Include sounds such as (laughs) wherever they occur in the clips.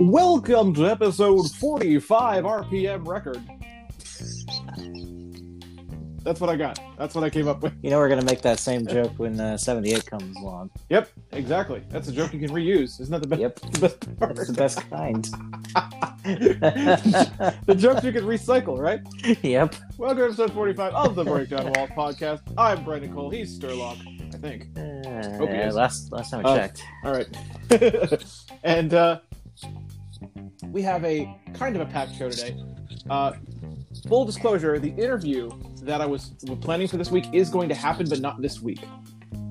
Welcome to episode 45 RPM record. That's what I got. That's what I came up with. You know we're gonna make that same joke when uh, 78 comes along. Yep, exactly. That's a joke you can reuse. Isn't that the best? Yep. (laughs) the best part? That's the best kind. (laughs) the jokes you can recycle, right? yep. Welcome to episode 45 of the Breakdown Wall podcast. I'm Brandon Cole. He's Sherlock, I think. Uh, Hope last last time I Uh, checked. All right. (laughs) and uh, we have a kind of a packed show today. Uh, full disclosure: the interview that I was planning for this week is going to happen, but not this week.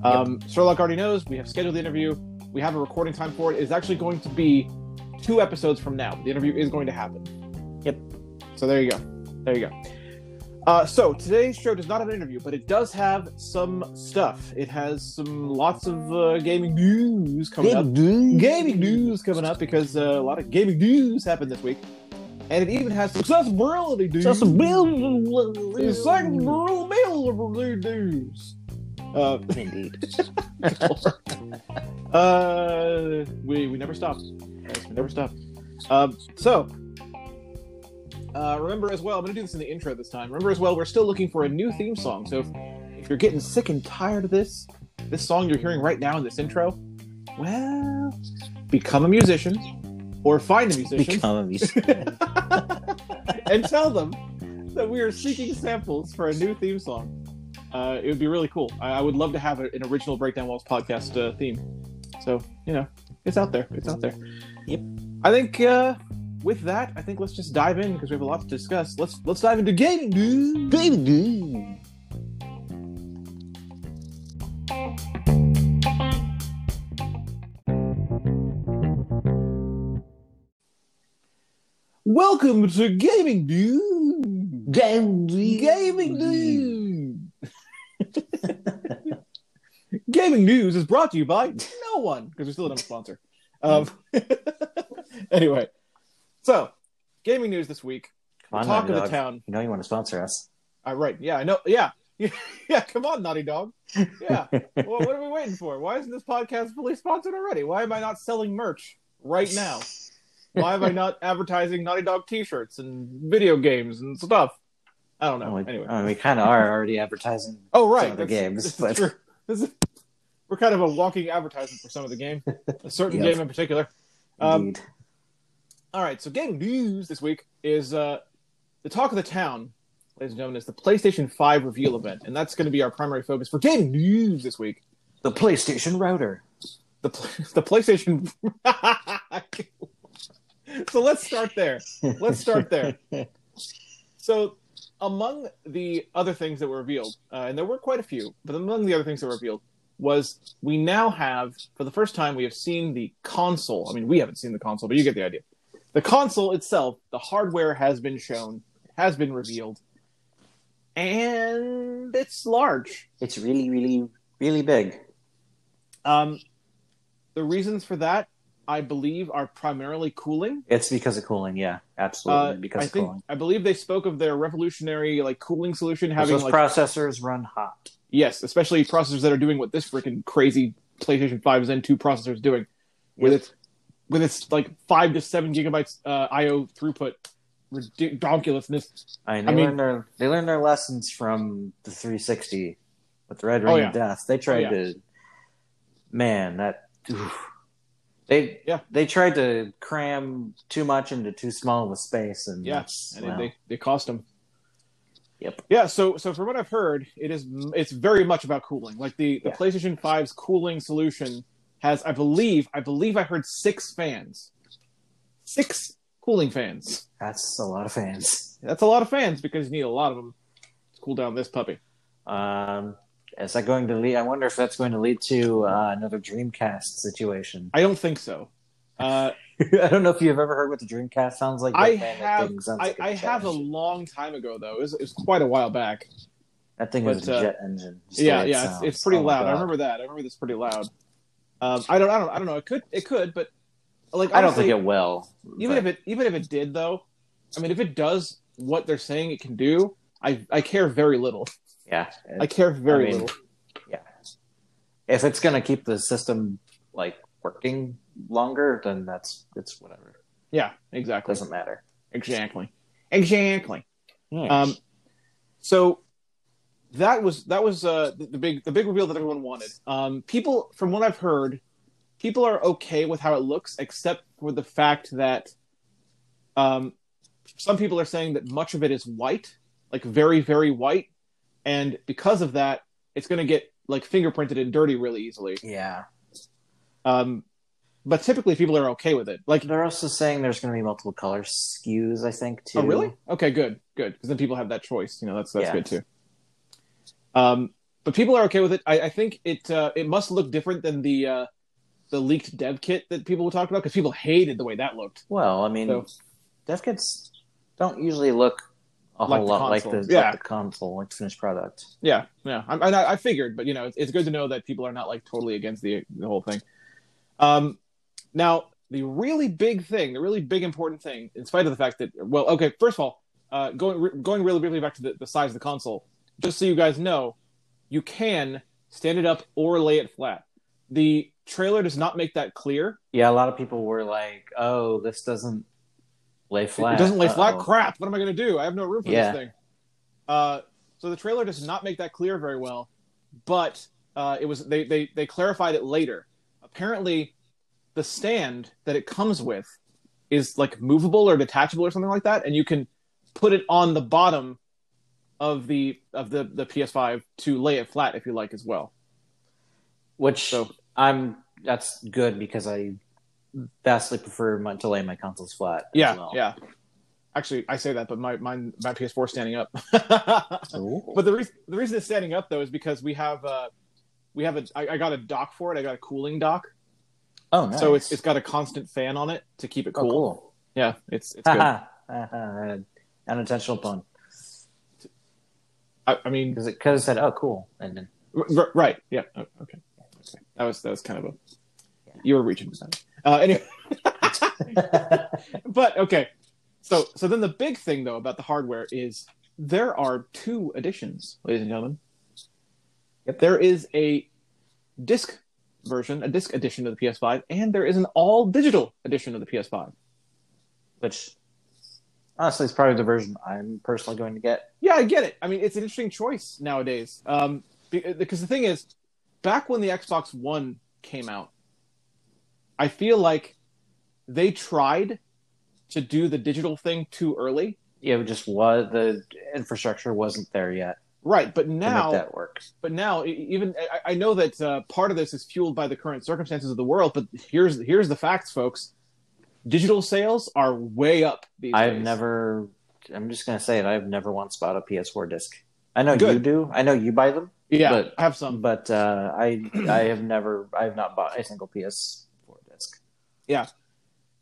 Um, Sherlock already knows we have scheduled the interview. We have a recording time for it. It's actually going to be two episodes from now. The interview is going to happen. Yep. So there you go. There you go. Uh, so today's show does not have an interview, but it does have some stuff. It has some lots of uh, gaming news coming up gaming news coming up because uh, a lot of gaming news happened this week, and it even has some accessibility news. Accessibility news. Uh, Indeed. (laughs) uh, we we never stop. We never stop. Um, so. Uh, remember as well, I'm going to do this in the intro this time. Remember as well, we're still looking for a new theme song. So if, if you're getting sick and tired of this, this song you're hearing right now in this intro, well, become a musician or find a musician Become a (laughs) musician. and tell them that we are seeking samples for a new theme song. Uh, it would be really cool. I, I would love to have a, an original Breakdown Walls podcast uh, theme. So, you know, it's out there. It's out there. Yep. I think uh, with that, I think let's just dive in because we have a lot to discuss. Let's let's dive into gaming news. Gaming news. Welcome to gaming news. Gaming Gaming news. (laughs) Gaming news is brought to you by no one because we still don't have a sponsor. Um, (laughs) anyway, so gaming news this week. Come on, Talk Naughty of the town. You know you want to sponsor us. Uh, right? Yeah, I know. Yeah, (laughs) yeah. Come on, Naughty Dog. Yeah. well, what are we waiting for? Why isn't this podcast fully sponsored already? Why am I not selling merch right now? Why am I not (laughs) advertising Naughty Dog T-shirts and video games and stuff? I don't know. Oh, we, anyway. I mean, we kind of are already advertising. (laughs) Oh right, some of the games, but- true. Is- we're kind of a walking advertisement for some of the game, a certain Yep. game in particular. Um, Indeed. All right, so gaming news this week is uh, the talk of the town, ladies and gentlemen, is the PlayStation Five reveal event, and that's going to be our primary focus for gaming news this week. the PlayStation router. The (laughs) the PlayStation. (laughs) so let's start there. Let's start there. So, among the other things that were revealed, uh, and there were quite a few, but among the other things that were revealed was we now have, for the first time, we have seen the console. I mean, we haven't seen the console, but you get the idea. The console itself, the hardware has been shown, has been revealed, and it's large. It's really, really, really big. Um, the reasons for that, I believe, are primarily cooling. It's because of cooling. Yeah, absolutely. Uh, because I of think cooling. I believe they spoke of their revolutionary like cooling solution having those like processors run hot. yes, especially processors that are doing what this freaking crazy PlayStation 5 Zen 2 processor is doing with its with its like five to seven gigabytes uh, I/O throughput ridiculousness. I, mean, I they mean- learned their they learned their lessons from the 360 with the Red Ring Oh, yeah. of Death. They tried yeah. to, man, that oof. they Yeah. they tried to cram too much into too small of a space, and Yeah, and well, they they cost them. Yep. Yeah, so so from what I've heard, it is it's very much about cooling. Like the the. PlayStation 5's cooling solution has, I believe, I believe I heard six fans, six cooling fans. that's a lot of fans. That's a lot of fans because you need a lot of them to cool down this puppy. Um, is that going to lead? I wonder if that's going to lead to uh, another Dreamcast situation. I don't think so. (laughs) Uh, I don't know if you've ever heard what the Dreamcast sounds like. I but man, that have, I, like I have a long time ago though. It was, it was quite a while back. That thing but, is a uh, jet engine. the yeah, it yeah, it's, it's pretty Oh loud. I remember that. I remember this pretty loud. Um, I don't, I don't, I don't know. It could, it could, but like I don't think it will. even but- if it, even if it did though, I mean, if it does what they're saying it can do, I, I care very little. yeah, I care very I mean, little. yeah. if it's gonna keep the system like working longer, then that's it's whatever. Yeah, exactly. Doesn't matter. Exactly. Exactly. Um, so that was that was uh, the, big the big reveal that everyone wanted. Um, people, from what I've heard, people are okay with how it looks, except for the fact that um, some people are saying that much of it is white, like very very white, and because of that, it's going to get like fingerprinted and dirty really easily. yeah. Um, but typically, people are okay with it. Like, They're also saying there's gonna be multiple color skews. I think too. oh really? Okay, good, good, because then people have that choice. You know, that's that's Yeah. good too. Um, but people are okay with it. I, I think it uh, it must look different than the uh, the leaked dev kit that people talked about because people hated the way that looked. Well, I mean, So- dev kits don't usually look a Like whole the lot like the, console. Yeah. like the console, like the finished product. Yeah, yeah. I, I, I figured, but you know, it's, it's good to know that people are not like totally against the the whole thing. Um, now the really big thing, the really big important thing, in spite of the fact that, well, okay, first of all, uh, going re- going really briefly back to the, the size of the console, just so you guys know, you can stand it up or lay it flat. The trailer does not make that clear. Yeah, a lot of people were like, "Oh, this doesn't lay flat. It doesn't lay flat. Uh-oh. Crap! What am I going to do? I have no room for Yeah. this thing. Uh, so the trailer does not make that clear very well, but uh, it was they, they they clarified it later. Apparently, the stand that it comes with is like movable or detachable or something like that, and you can put it on the bottom of the of the the PS5 to lay it flat if you like as well. Which So- I'm that's good because I vastly prefer my, to lay my consoles flat. as Yeah, well. yeah. Actually, I say that, but my mine my PS4 is standing up. (laughs) But the reason the reason it's standing up though is because we have uh we have a I, I got a dock for it. I got a cooling dock, oh, nice. so it's it's got a constant fan on it to keep it oh, cool. cool. Yeah, it's it's good. (laughs) Unintentional pun I, I mean, because it said, "Oh, cool," and then r- right? Yeah. Oh, okay. okay. That was that was kind of a you were reaching with that. Uh, anyway, (laughs) but okay. So so then the big thing though about the hardware is there are two editions, ladies and gentlemen. Yep. There is a disc version, a disc edition of the PS5, and there is an all digital edition of the PS5. which honestly it's probably the version I'm personally going to get. Yeah, I get it. I mean, it's an interesting choice nowadays. Um, because the thing is, back when the Xbox One came out, I feel like they tried to do the digital thing too early. Yeah, it just was the infrastructure wasn't there yet Right, but now, that works. but now, even I, I know that uh, part of this is fueled by the current circumstances of the world. But here's here's the facts, folks. Digital sales are way up these I've days. never. I'm just gonna say it. I've never once bought a PS4 disc. I know you do. I know you buy them, yeah, but- I have some. but uh, I I have never. I have not bought a single PS4 disc. Yeah,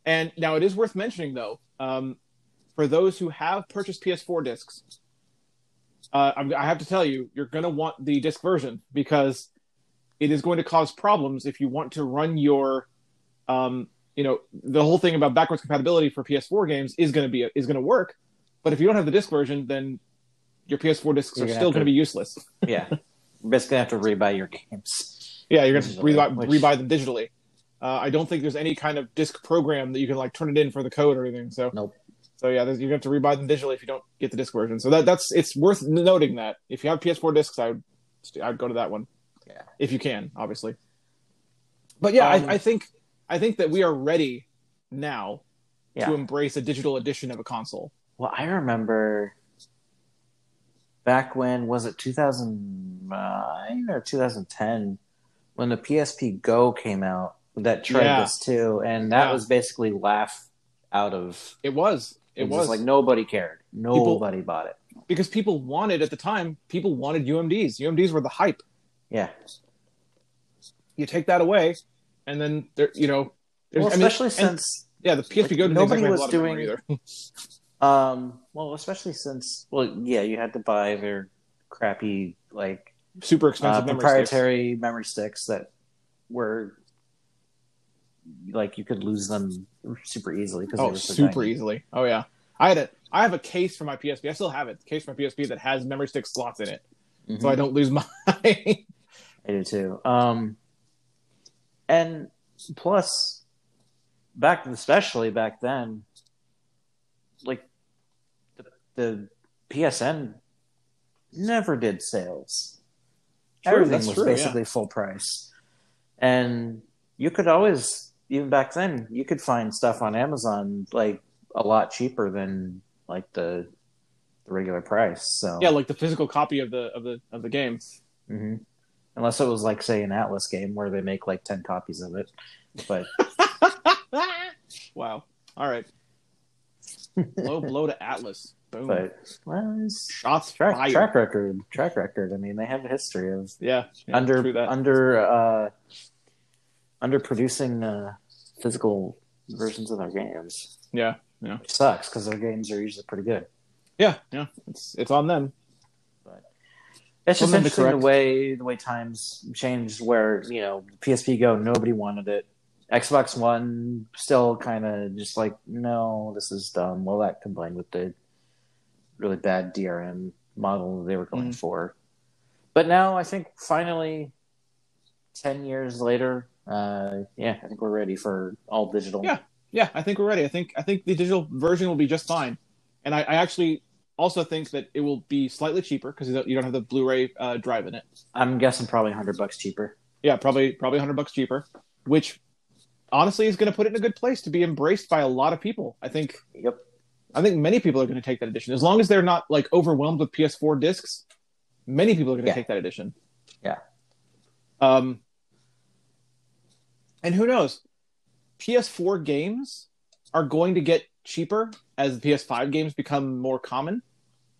and now it is worth mentioning, though, um, for those who have purchased PS4 discs, uh, I'm, I have to tell you, you're going to want the disc version because it is going to cause problems if you want to run your, um, you know, the whole thing about backwards compatibility for PS4 games is going to be is going to work, but if you don't have the disc version, then your PS4 discs You're are still going to be useless. (laughs) Yeah, you're basically have to rebuy your games. Yeah, you're going to rebuy, which- rebuy them digitally. Uh, I don't think there's any kind of disc program that you can like turn it in for the code or anything. So Nope. So yeah, you're going to have to rebuy them digitally if you don't get the disc version. So that that's it's worth noting that if you have PS4 discs, I would I'd go to that one. Yeah. If you can, obviously. But yeah, Um, I, I think I think that we are ready now Yeah. to embrace a digital edition of a console. Well, I remember back when was it 2009 or 2010 when the PSP Go came out that tried Yeah. this too, and that Yeah. was basically laugh out of. It was. It It was was like nobody cared. Nobody bought it. because people wanted at the time. People wanted UMDs. UMDs were the hype. Yeah, You take that away, and then there, you know, there's, well, I mean, especially and- since yeah, the PSP like, Go nobody was a lot of doing- either. (laughs) um, well, especially since well, yeah, you had to buy their crappy like super uh, expensive memory sticks. proprietary memory sticks that were like you could lose them super easily because they Oh, were so super tiny. easily. Oh yeah, I had a I have a case for my PSP. I still have it. Case for my PSP that has memory stick slots in it, so Mhm. I don't lose (laughs) mine. I do too. Um, and plus, back especially back then, like the, the PSN never did sales. True, Everything was true, yeah. basically full price, and you could always, even back then, you could find stuff on Amazon like a lot cheaper than like the the regular price. So Yeah, like the physical copy of the of the of the game. hmm Unless it was like, say, an Atlus game where they make like ten copies of it. But (laughs) wow. All right. Low blow to Atlus. Boom. but well, it's Shots track fired. track record track record. I mean, they have a history of Yeah. yeah, under under uh, under producing uh, physical versions of their games, yeah. which sucks because their games are usually pretty good. Yeah. Yeah. It's it's on them. It's just interesting the correct. way the way times changed. Where you know PSP Go, nobody wanted it. Xbox One still kind of just like no, this is dumb. Well, that combined with the really bad DRM model they were going Mm. for. But now I think finally, ten years later, uh, yeah, I think we're ready for all digital. Yeah. Yeah, I think we're ready. I think I think the digital version will be just fine, and I, I actually also thinks that it will be slightly cheaper because you don't have the Blu-ray uh, drive in it. I'm guessing probably hundred bucks cheaper. Yeah, probably probably hundred bucks cheaper, which honestly is going to put it in a good place to be embraced by a lot of people. I think Yep. I think many people are going to take that edition as long as they're not like overwhelmed with PS4 discs. Many people are going to Yeah. take that edition. Yeah. Um, and who knows? PS4 games are going to get cheaper as the PS5 games become more common.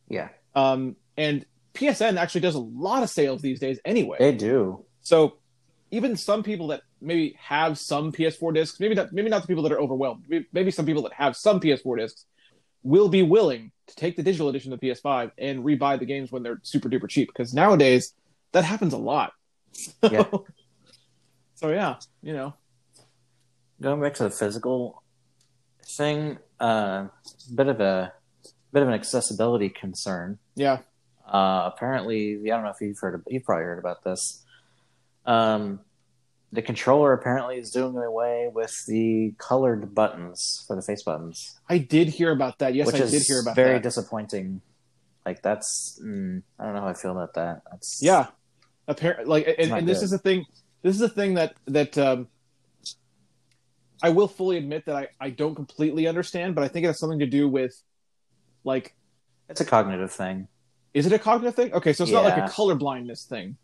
Yeah, Um, and PSN actually does a lot of sales these days anyway. they do. So even some people that maybe have some PS4 discs, maybe not, maybe not the people that are overwhelmed, maybe, some people that have some PS4 discs will be willing to take the digital edition of the PS5 and rebuy the games when they're super duper cheap. Because nowadays that happens a lot. (laughs) Yeah. so yeah, you know, going back to the physical thing, uh, bit of a bit of an accessibility concern. yeah, Uh, apparently, I don't know if you've heard, you've probably heard about this. Um, the controller apparently is doing away with the colored buttons for the face buttons, I did hear about that. Yes, I did hear about very that. Very disappointing. Like that's, mm, I don't know how I feel about that. That's yeah, apparently, like, and, and this is the thing. This is the thing that that um, I will fully admit that I I don't completely understand, but I think it has something to do with like it's a cognitive thing. Is it a cognitive thing? Okay, so it's not like a color blindness thing.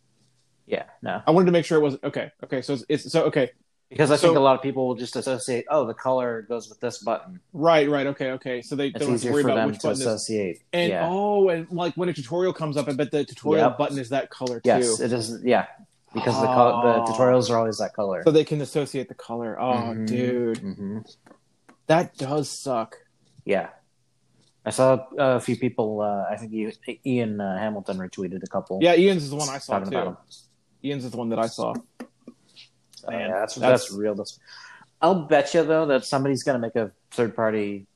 Yeah, no, I wanted to make sure it wasn't okay. Okay, so it's, it's so okay. because I So- think a lot of people will just associate, oh, the color goes with this button. Right, right, okay, okay. So they It's don't easier worry for about them which to button is. associate. And yeah. oh, and like when a tutorial comes up, I bet the tutorial Yep. button is that color too. Yes, it is. Yeah, because the Oh. the tutorials are always that color. So they can associate the color. Oh, Mhm. dude, hmm that does suck. Yeah, I saw a few people. Uh, I think you, Ian uh, Hamilton retweeted a couple. Yeah, Ian's is the one I saw too. Ian's is the one that I saw. Man, yeah, that's, that's- that's real. That's, I'll bet you though that somebody's gonna make a third party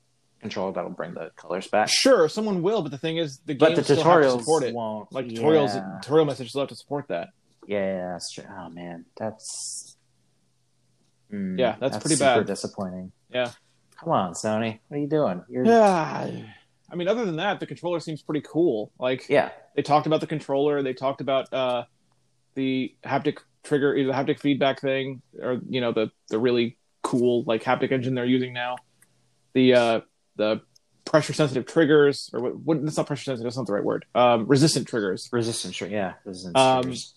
controller that'll bring the colors back. Sure, someone will, but the thing is, the game But the still have to tutorials support it. won't. Like yeah. tutorials, tutorial messages still have to support that. Yeah, that's true. Oh man, that's Mm, Yeah, that's pretty super bad. disappointing. Yeah. Come on, Sony, what are you doing? You're Yeah, I mean, other than that, the controller seems pretty cool. Like, yeah, they talked about the controller they talked about uh the haptic trigger the haptic feedback thing or you know the the really cool like haptic engine they're using now the uh the pressure sensitive triggers or what, what that's not pressure sensitive that's not the right word um resistant triggers resistance. tr- Yeah, resistance. Um, triggers.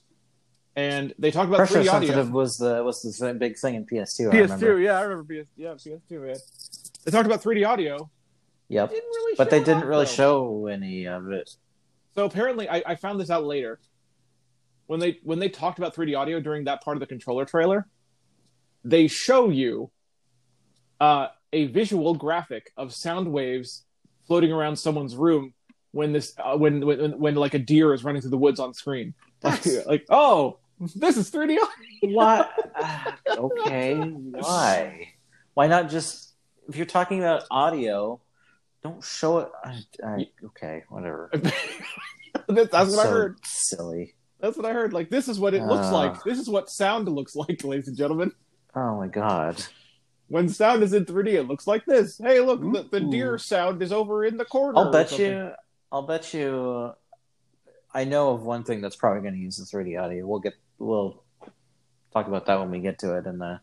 And they talked about pressure 3D audio sensitive was the was the big thing in PS2. I. PS2 yeah I remember PS yeah PS2 man they talked about 3D audio Yep, didn't really but they didn't really though. show any of it. So apparently, I, I found this out later. When they when they talked about 3D audio during that part of the controller trailer, they show you uh, a visual graphic of sound waves floating around someone's room when this uh, when, when when like a deer is running through the woods on screen. Like, (laughs) like oh, this is 3D audio. What? Ah, (laughs) okay, why? Why not just if you're talking about audio, don't show it. I, I, okay, whatever. (laughs) that's, that's what I heard. Silly. That's what I heard. Like this is what it looks Ah. like. This is what sound looks like, ladies and gentlemen. Oh my god. When sound is in 3D, it looks like this. Hey, look, the, the deer sound is over in the corner. I'll bet you. I'll bet you. I know of one thing that's probably going to use the 3D audio. We'll get. We'll talk about that when we get to it in the.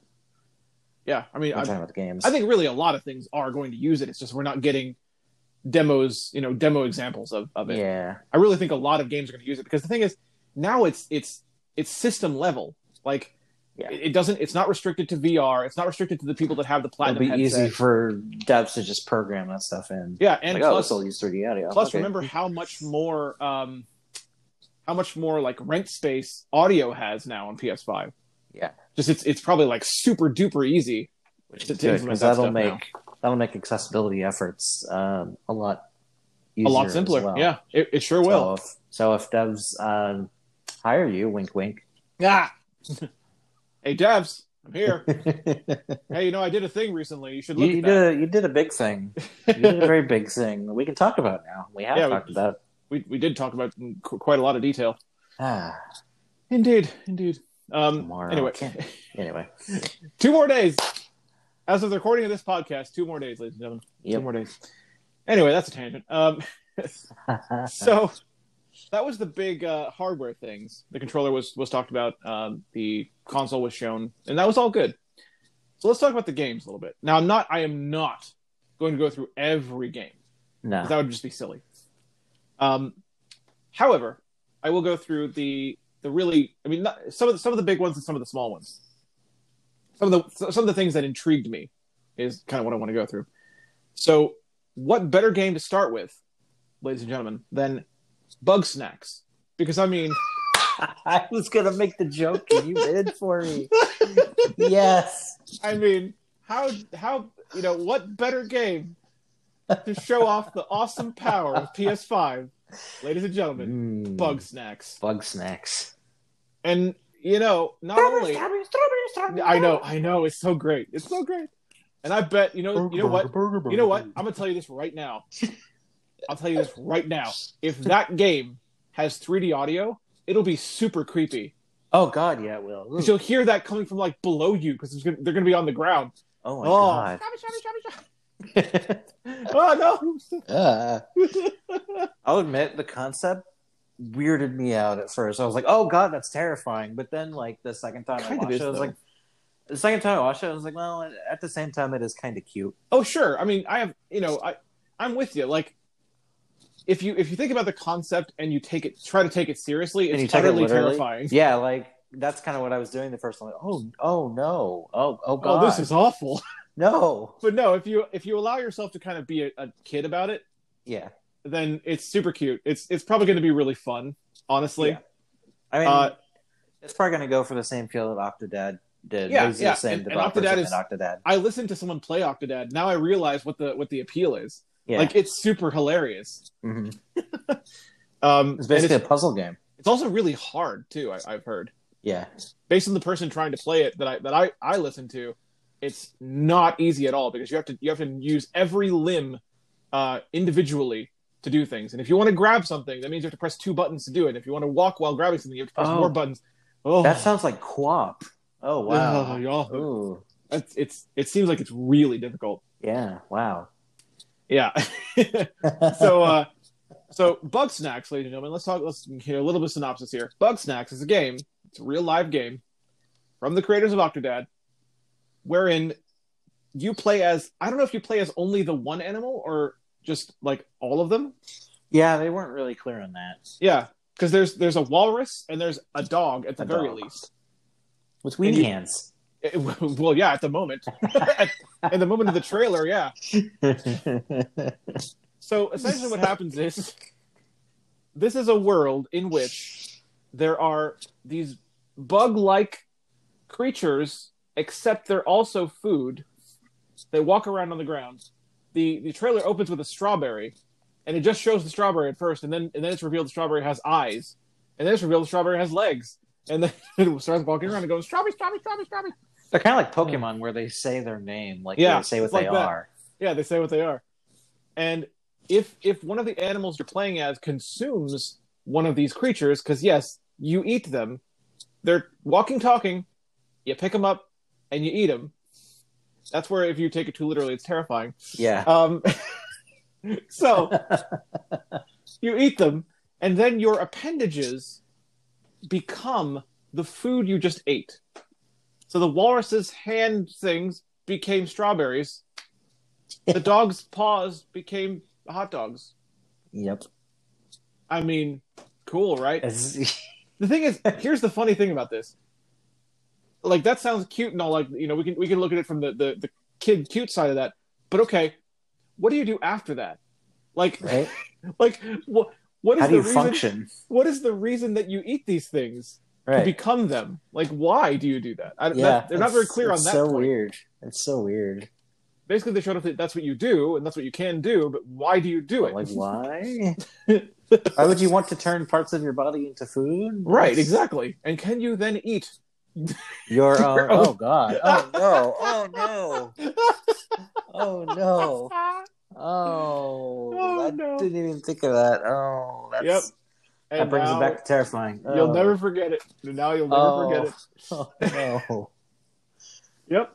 Yeah, I mean, talking about the games. I think really a lot of things are going to use it. It's just we're not getting demos, you know, demo examples of, of it. Yeah. I really think a lot of games are going to use it because the thing is, now it's it's it's system level. Like, Yeah. it, doesn't. It's not restricted to VR. It's not restricted to the people that have the platinum. It'll be headset. easy for devs to just program that stuff in. yeah, and like, oh, plus, this will use 3D audio. plus Okay. remember how much more um, how much more like rent space audio has now on PS5. Yeah. Just it's it's probably like super duper easy. Which to- is to good because that that'll make now. that'll make accessibility efforts um, a lot easier. A lot simpler. well. Yeah, it, it sure will. So if, so if devs um, hire you, wink, wink. Ah. (laughs) hey, devs, I'm here. (laughs) hey, you know I did a thing recently. You should you, look you at that. did a, you did a big thing. You did a very big thing. We can talk about now. We have (laughs) Yeah, we- talked about. We we did talk about in qu- quite a lot of detail. Ah, Indeed, indeed. Um, Tomorrow. anyway, (laughs) anyway. two more days. As of the recording of this podcast, two more days, ladies and gentlemen. Two more days. Anyway, that's a tangent. Um, (laughs) so that was the big uh, hardware things. The controller was was talked about. Um, the console was shown, and that was all good. So let's talk about the games Um, however, I will go through the the really. I mean, not, some of the, some of the big ones and some of the small ones. Some of the some of the things that intrigued me is kind of what I want to go through. So, what better game to start with, ladies and gentlemen, than Bugsnax? Because I mean, (laughs) I was gonna make the joke, and you did for me. (laughs) yes. I mean, how how you know what better game to show off the awesome power of PS5, ladies and gentlemen, Mm, Bugsnax. bug snacks. And you know, not only I know, I know, it's so great, it's so great. And I bet you know, you know what, you know what, I'm gonna tell you this right now. I'll tell you this right now. If that game has 3D audio, it'll be super creepy. Oh God, yeah, it will. Ooh. 'Cause you'll hear that coming from like below you because they're gonna be on the ground. Oh my oh, God. (laughs) oh no! Uh, I'll admit the concept weirded me out at first. I was like, "Oh God, that's terrifying." But then, like the second time I Kind of watched is, it, I was though. like, the second time I watched it, I was like, "Well, at the same time, it is kind of cute." Oh sure. I mean, I have you know, I I'm with you. Like, if you if you think about the concept and you take it, try to take it seriously, it's take it terrifying. Yeah, like that's kind of what I was doing the first time. Like, oh, oh no, oh, oh God, Oh, this is awful. (laughs) no. but no, if you if you allow yourself to kind of be a, a kid about it, Yeah, then it's super cute. It's it's probably going to be really fun. Honestly, Yeah. I mean, Uh, it's probably going to go for the same feel that Octodad did. Yeah, Those yeah, the same and- and Octodad is- Octodad. I listened to someone play Octodad. Now I realize what the what the appeal is. Yeah, Like it's super hilarious. hmm (laughs) Um, it's basically it's, a puzzle game. it's also really hard too. I, I've heard. Yeah, based on the person trying to play it that I that I I listen to, it's not easy at all because you have to you have to use every limb uh, individually to do things. And if you want to grab something, that means you have to press two buttons to do it. If you want to walk while grabbing something, you have to press Oh. more buttons. Oh, that sounds like co-op. Oh wow. Oh, y'all. It's, it's it seems like it's really difficult. yeah. Wow. Yeah. (laughs) so uh so Bugsnax, ladies and gentlemen, let's talk let's hear a little bit of synopsis here. Bugsnax is a game, it's a real live game from the creators of Octodad, wherein you play as I don't know if you play as only the one animal or just like all of them. yeah, they weren't really clear on that. Yeah. Because there's there's a walrus and there's a dog at the A very dog. least. With weenie hands. It- (laughs) well, yeah, at the moment. (laughs) at, at the moment of the trailer, yeah. (laughs) So essentially, what happens is this is a world in which there are these bug like creatures, except they're also food. They walk around on the ground. The, the trailer opens with a strawberry, and it just shows the strawberry at first, and then and then it's revealed the strawberry has eyes, and then it's revealed the strawberry has legs, and then (laughs) it starts walking around and goes strawberry, strawberry, strawberry, strawberry. They're kind of like Pokemon, where they say their name, like Yeah, they say what like they that. are. Yeah, they say what they are. And if if one of the animals you're playing as consumes one of these creatures, because yes, you eat them. They're walking, talking. You pick them up and you eat them. That's where, if you take it too literally, it's terrifying. Yeah. Um, (laughs) so (laughs) you eat them, and then your appendages become the food you just ate. So the walrus's hand things became strawberries. The (laughs) dog's paws became hot dogs. Yep. I mean, cool, right? The thing is, here's the funny thing about this. Like that sounds cute and all. Like you know, we can we can look at it from the the, the kid cute side of that. But okay, what do you do after that? Like right? (laughs) like what what is How do the you reason? function? What is the reason that you eat these things to become them? Like why do you do that? I, yeah. that- they're not very it's- clear on that. so point. weird. It's so weird. Basically, they showed us that that's what you do and that's what you can do. But why do you do it? Like why? (laughs) why would you want to turn parts of your body into food? right, exactly. And can you then eat? Your (laughs) own. Oh god. (laughs) Oh no. Oh no. Oh no. (laughs) Oh, Oh, I no. didn't even think of that. Oh, that's, Yep. that brings it back to terrifying. You'll Oh. never forget it. Now you'll never Oh. forget it. Oh, no. Yep.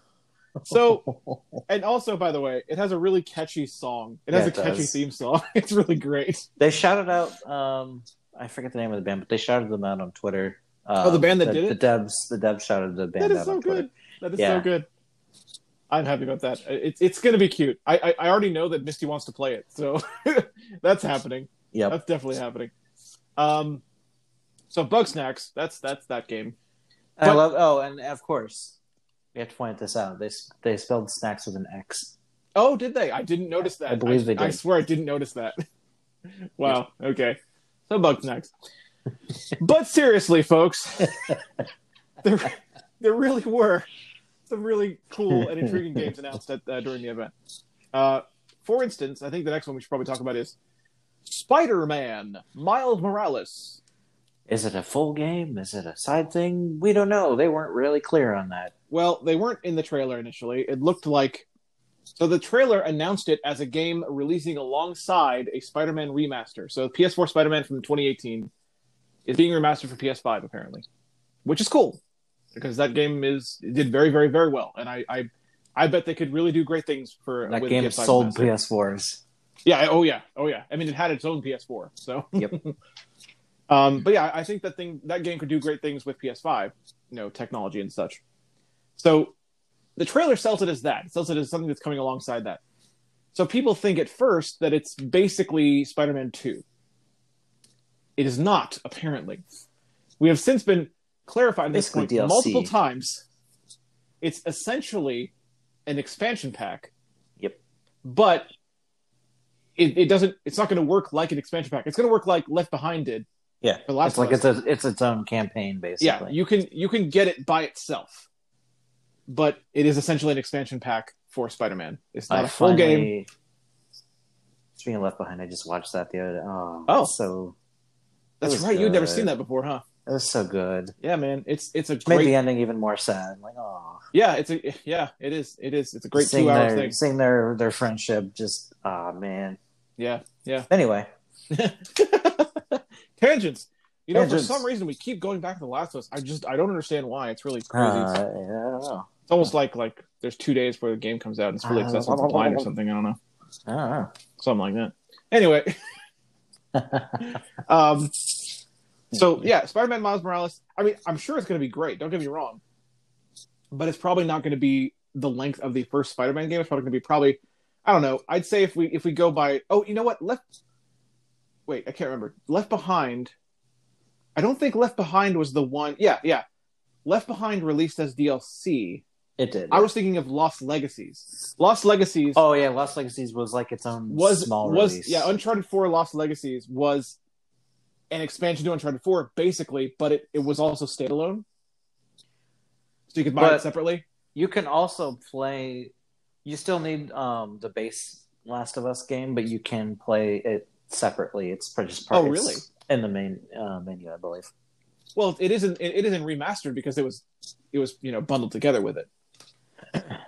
So, and also, by the way, it has a really catchy song. It has Yeah, a it catchy does. theme song. It's really great. they shouted out. Um, I forget the name of the band, but they shouted them out on Twitter. Um, Oh, the band that the, did it? The Devs. The Devs shouted the band That is out so good. That is Yeah. so good. I'm happy about that. It's it's going to be cute. I, I I already know that Misty wants to play it, so (laughs) that's happening. Yeah, That's definitely happening. Um, so Bugsnax. That's that's that game. And I love. Oh, and of course, we have to point this out. They they spelled snacks with an X. Oh, did they? I didn't notice that. I believe they did. I swear I didn't notice that. (laughs) wow. Okay. So Bugsnax. But seriously, folks, there there really were some really cool and intriguing games announced at, uh, during the event. Uh, for instance, I think the next one we should probably talk about is Spider-Man: Miles Morales. Is it a full game? Is it a side thing? We don't know. They weren't really clear on that. Well, they weren't in the trailer initially. It looked like so the trailer announced it as a game releasing alongside a Spider-Man remaster. So PS4 Spider-Man from 2018 is being remastered for PS5 apparently, which is cool because that game is it did very very very well, and I I, I bet they could really do great things for That game PS5 sold remaster. PS4s. Yeah. Oh yeah. Oh yeah. I mean, it had its own PS4. So. Yep. (laughs) um, but yeah, I think that thing that game could do great things with PS5, you know, technology and such. So, the trailer sells it as that. It sells it as something that's coming alongside that. So people think at first that it's basically Spider-Man 2. It is not, apparently. We have since been clarified this Basically point DLC. multiple times. It's essentially an expansion pack. Yep. But it, it doesn't it's not going to work like an expansion pack. It's going to work like Left Behind did. Yeah, For Last it's like it's a it's its own campaign basically. Yeah, you can you can get it by itself. But it is essentially an expansion pack for Spider-Man. It's not I a full game. finally- Speaking of Left Behind, I just watched that the other day. Oh, Oh. so That's right. You'd never seen that before, huh? it was so good. Yeah, man. It's it's a made great the ending even more sad. Like, oh, Yeah, it's a yeah, it is. It is. It's a great seeing 2 hour thing. seeing their their friendship. Just ah man. Yeah, yeah. Anyway, (laughs) Tangents. You know, Tangents. for some reason we keep going back to The Last of Us. I just I don't understand why. It's really uh, crazy. I don't know. it's almost like like there's two days before the game comes out and it's really Uh, accessible to blind or something. I don't know. I don't know. Something like that. Anyway, (laughs) (laughs) um so yeah, Spider-Man Miles Morales. I mean, I'm sure it's going to be great. Don't get me wrong, but it's probably not going to be the length of the first Spider-Man game. It's probably going to be probably, I don't know. I'd say if we if we go by, oh, you know what? Left. Wait, I can't remember. Left Behind. I don't think Left Behind was the one. Yeah, yeah. Left Behind released as DLC. It did. I was thinking of Lost Legacies. Lost Legacies Oh yeah, Lost Legacies was like its own was small was release. yeah Uncharted Four Lost Legacies was an expansion to Uncharted Four basically, but it, it was also standalone, so you could buy it separately. you can also play. You still need um the base Last of Us game, but you can play it separately. It's just part. Oh, really? In the main uh, menu, I believe. Well, it isn't it isn't remastered because it was it was you know bundled together with it.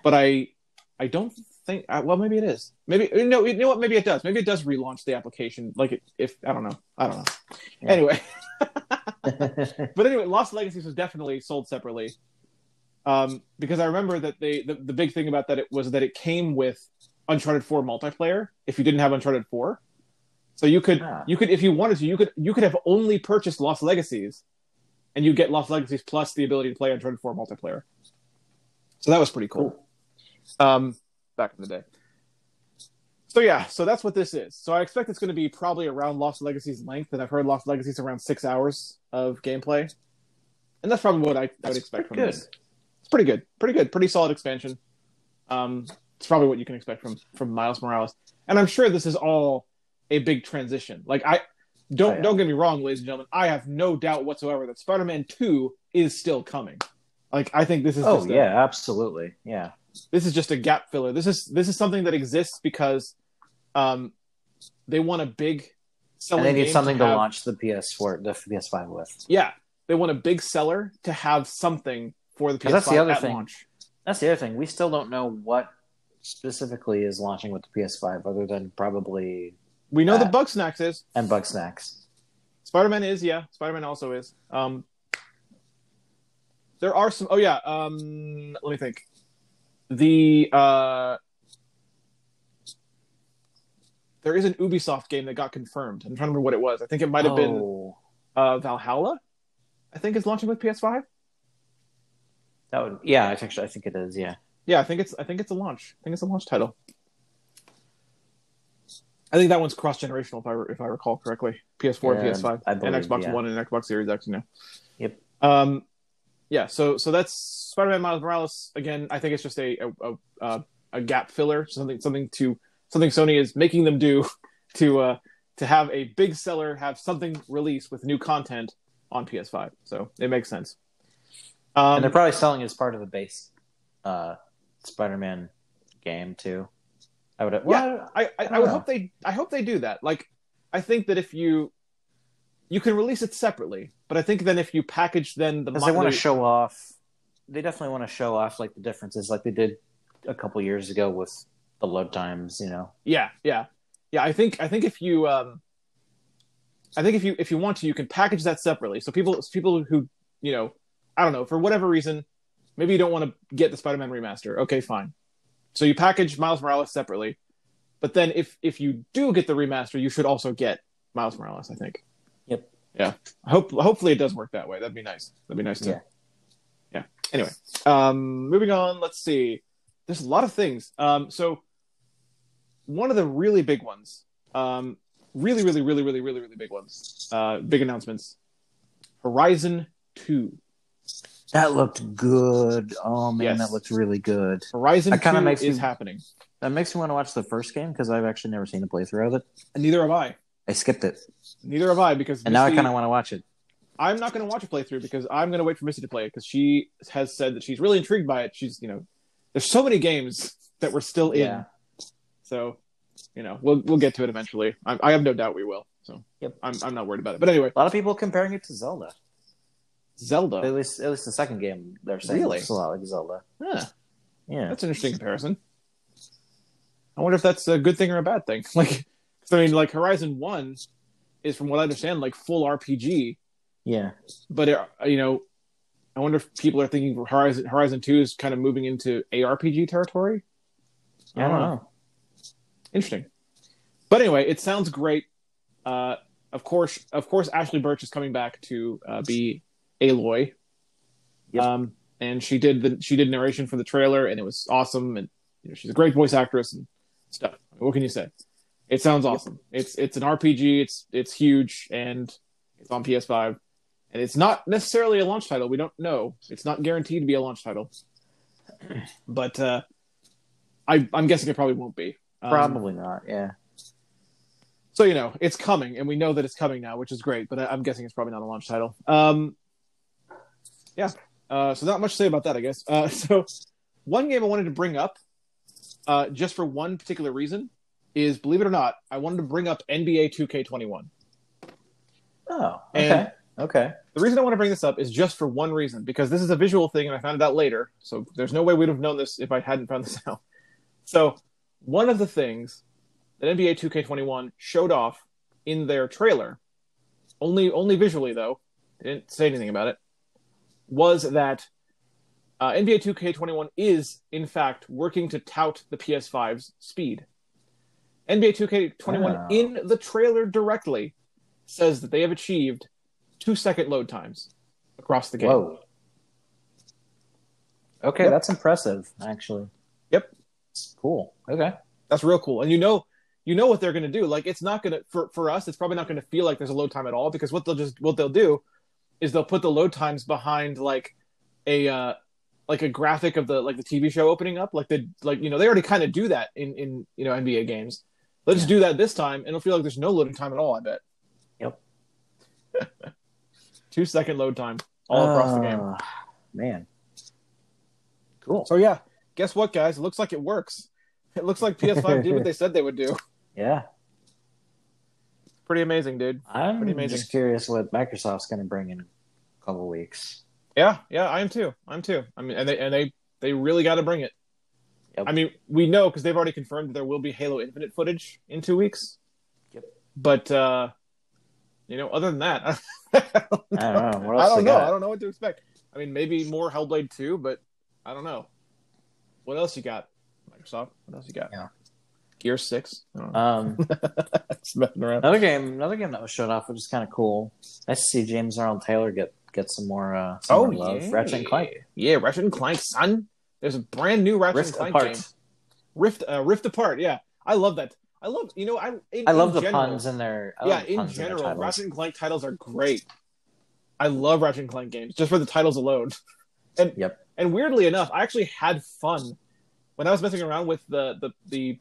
But I I don't think uh, well maybe it is maybe no you know what maybe it does maybe it does relaunch the application like it, if I don't know I don't know Yeah. anyway (laughs) (laughs) but anyway, Lost Legacies was definitely sold separately. Um, because I remember that they the, the big thing about that it was that it came with Uncharted 4 multiplayer if you didn't have Uncharted 4. So you could Ah. you could if you wanted to you could you could have only purchased Lost Legacies and you get Lost Legacies plus the ability to play Uncharted 4 multiplayer. So that was pretty cool. Um back in the day. So yeah, so that's what this is. So I expect it's going to be probably around Lost Legacy's length, and I've heard Lost Legacy's around six hours of gameplay, and that's probably what I, I would expect from pretty this. It's pretty good, pretty good, pretty solid expansion. Um, it's probably what you can expect from from Miles Morales, and I'm sure this is all a big transition. Like I don't Oh, yeah. don't get me wrong, ladies and gentlemen, I have no doubt whatsoever that Spider-Man Two is still coming. Like I think this is oh just a- yeah, absolutely. Yeah. This is just a gap filler. This is this is something that exists because um, they want a big selling. And they need something to, have- launch the PS4, the PS5 with. Yeah, they want a big seller to have something for the PS5 that's the other at thing. launch. That's the other thing. We still don't know what specifically is launching with the PS5, other than probably We know the Uh, Bugsnax is and Bugsnax. Spider Man is yeah. Spider Man also is. Um, there are some. Oh yeah. Um, let me think. The uh, there is an Ubisoft game that got confirmed. I'm trying to remember what it was. I think it might have been Oh, uh, Valhalla. I think is launching with PS5. that would. Yeah, I think I think it is. Yeah. Yeah, I think it's I think it's a launch. I think it's a launch title. I think that one's cross generational if I if I recall correctly. PS4 and Yeah, PS5 I and Xbox yeah. One and Xbox Series X. You know. Yep. Um, yeah. So so that's Spider-Man Miles Morales. Again, I think it's just a a, a, a, a gap filler, something something to something Sony is making them do (laughs) to uh to have a big seller have something released with new content on PS5. So it makes sense. Um, and they're probably selling it as part of the base uh, Spider-Man game too. I would. Well, I, I, I don't would know. hope they I hope they do that. Like I think that if you you can release it separately, but I think then if you package then the because they want to show off. They definitely want to show off like the differences, like they did a couple years ago with the load times. You know. yeah yeah yeah I think I think if you um I think if you if you want to you can package that separately. So people people who you know I don't know for whatever reason maybe you don't want to get the Spider-Man remaster. Okay, fine. So you package Miles Morales separately, but then if if you do get the remaster, you should also get Miles Morales. I think. Yep. Yeah. Hope hopefully it does work that way. That'd be nice. That'd be nice too. Yeah. Yeah. Anyway, um, moving on. Let's see. There's a lot of things. Um, so one of the really big ones, um, really, really, really, really, really, really big ones, uh, big announcements. Horizon Two. That looked good. Oh man, Yes. that looks really good. Horizon That kinda Two makes is me- happening. That makes me want to watch the first game because I've actually never seen a playthrough of it. And neither have I. I skipped it, Neither have I because and now I kind of want to watch it. I'm not going to watch a playthrough because I'm going to wait for Missy to play it because she has said that she's really intrigued by it. She's, you know, there's so many games that we're still in, Yeah. so you know, we'll we'll get to it eventually. I, I have no doubt we will. So Yep. I'm I'm not worried about it. But anyway, A lot of people comparing it to Zelda. Zelda. At least, at least the second game they're saying Really? looks a lot like Zelda. Yeah. Yeah. that's an interesting comparison. I wonder if that's a good thing or a bad thing. (laughs) Like, 'cause I mean, like Horizon One is, from what I understand, like full RPG, Yeah. but it, you know, I wonder if people are thinking Horizon Horizon Two is kind of moving into ARPG territory. I don't know. Interesting. But anyway, it sounds great. Uh, of course, of course, Ashly Burch is coming back to uh, be Aloy. Yep. Um, and she did the she did narration for the trailer, and it was awesome. And you know, she's a great voice actress and stuff. What can you say? It sounds awesome. It's it's an RPG. It's it's huge, and it's on PS5. And it's not necessarily a launch title. We don't know. It's not guaranteed to be a launch title. (clears throat) But uh, I, I'm guessing it probably won't be. Um, Probably not. Yeah. so you know it's coming, and we know that it's coming now, which is great. But I, I'm guessing it's probably not a launch title. Um, yeah. Uh, so not much to say about that, I guess. Uh, (laughs) so one game I wanted to bring up, uh, just for one particular reason, is believe it or not, I wanted to bring up NBA 2K21. Oh. And- Okay. okay. The reason I want to bring this up is just for one reason, because this is a visual thing, and I found it out later. So there's no way we'd have known this if I hadn't found this (laughs) out. So one of the things that NBA 2K21 showed off in their trailer, only only visually though, They didn't say anything about it. Was that uh, NBA 2K21 is in fact working to tout the PS5's speed. NBA 2K21 Wow. in the trailer directly says that they have achieved two second load times across the game. Whoa. Okay, Yep. that's impressive, actually. Yep. Cool. Okay. That's real cool. And you know, you know what they're going to do. Like it's not going to for for us. It's probably not going to feel like there's a load time at all because what they'll just what they'll do is they'll put the load times behind like a uh like a graphic of the like the TV show opening up. Like the like you know they already kind of do that in in you know NBA games. Let's Yeah. do that this time, and it'll feel like there's no loading time at all. I bet. Yep. (laughs) Two second load time all across the game. Uh, Man. Cool. So yeah, guess what, guys? It looks like it works. It looks like PS5 did what they said they would do. (laughs) Yeah. Pretty amazing, dude. I'm Pretty amazing. just curious what Microsoft's going to bring in a couple weeks. Yeah, yeah, I am too. I'm too. I mean, and they and they they really got to bring it. Yep. I mean, we know because they've already confirmed that there will be Halo Infinite footage in two weeks. Yep. But uh, you know, other than that, (laughs) I don't know. What else I don't know. I don't know what to expect. I mean, maybe more Hellblade 2, but I don't know. What else you got, Microsoft? What else you got? Yeah. Gear Six. I don't know. Um, (laughs) Just messing around. another game, another game that was showed off, which is kind of cool. Nice to see James Arnold Taylor get get some more, uh, some Oh more love. yeah, Ratchet and Clank, Yeah, Ratchet and Clank, son. There's a brand new Ratchet Rift and Clank Apart. game. Rift, uh, Rift Apart. Yeah, I love that. I love, you know, I in, I love in the general- puns in their. I yeah, in general, titles. Ratchet and Clank titles are great. I love Ratchet and Clank games just for the titles alone. (laughs) And Yep. and weirdly enough, I actually had fun when I was messing around with the the, the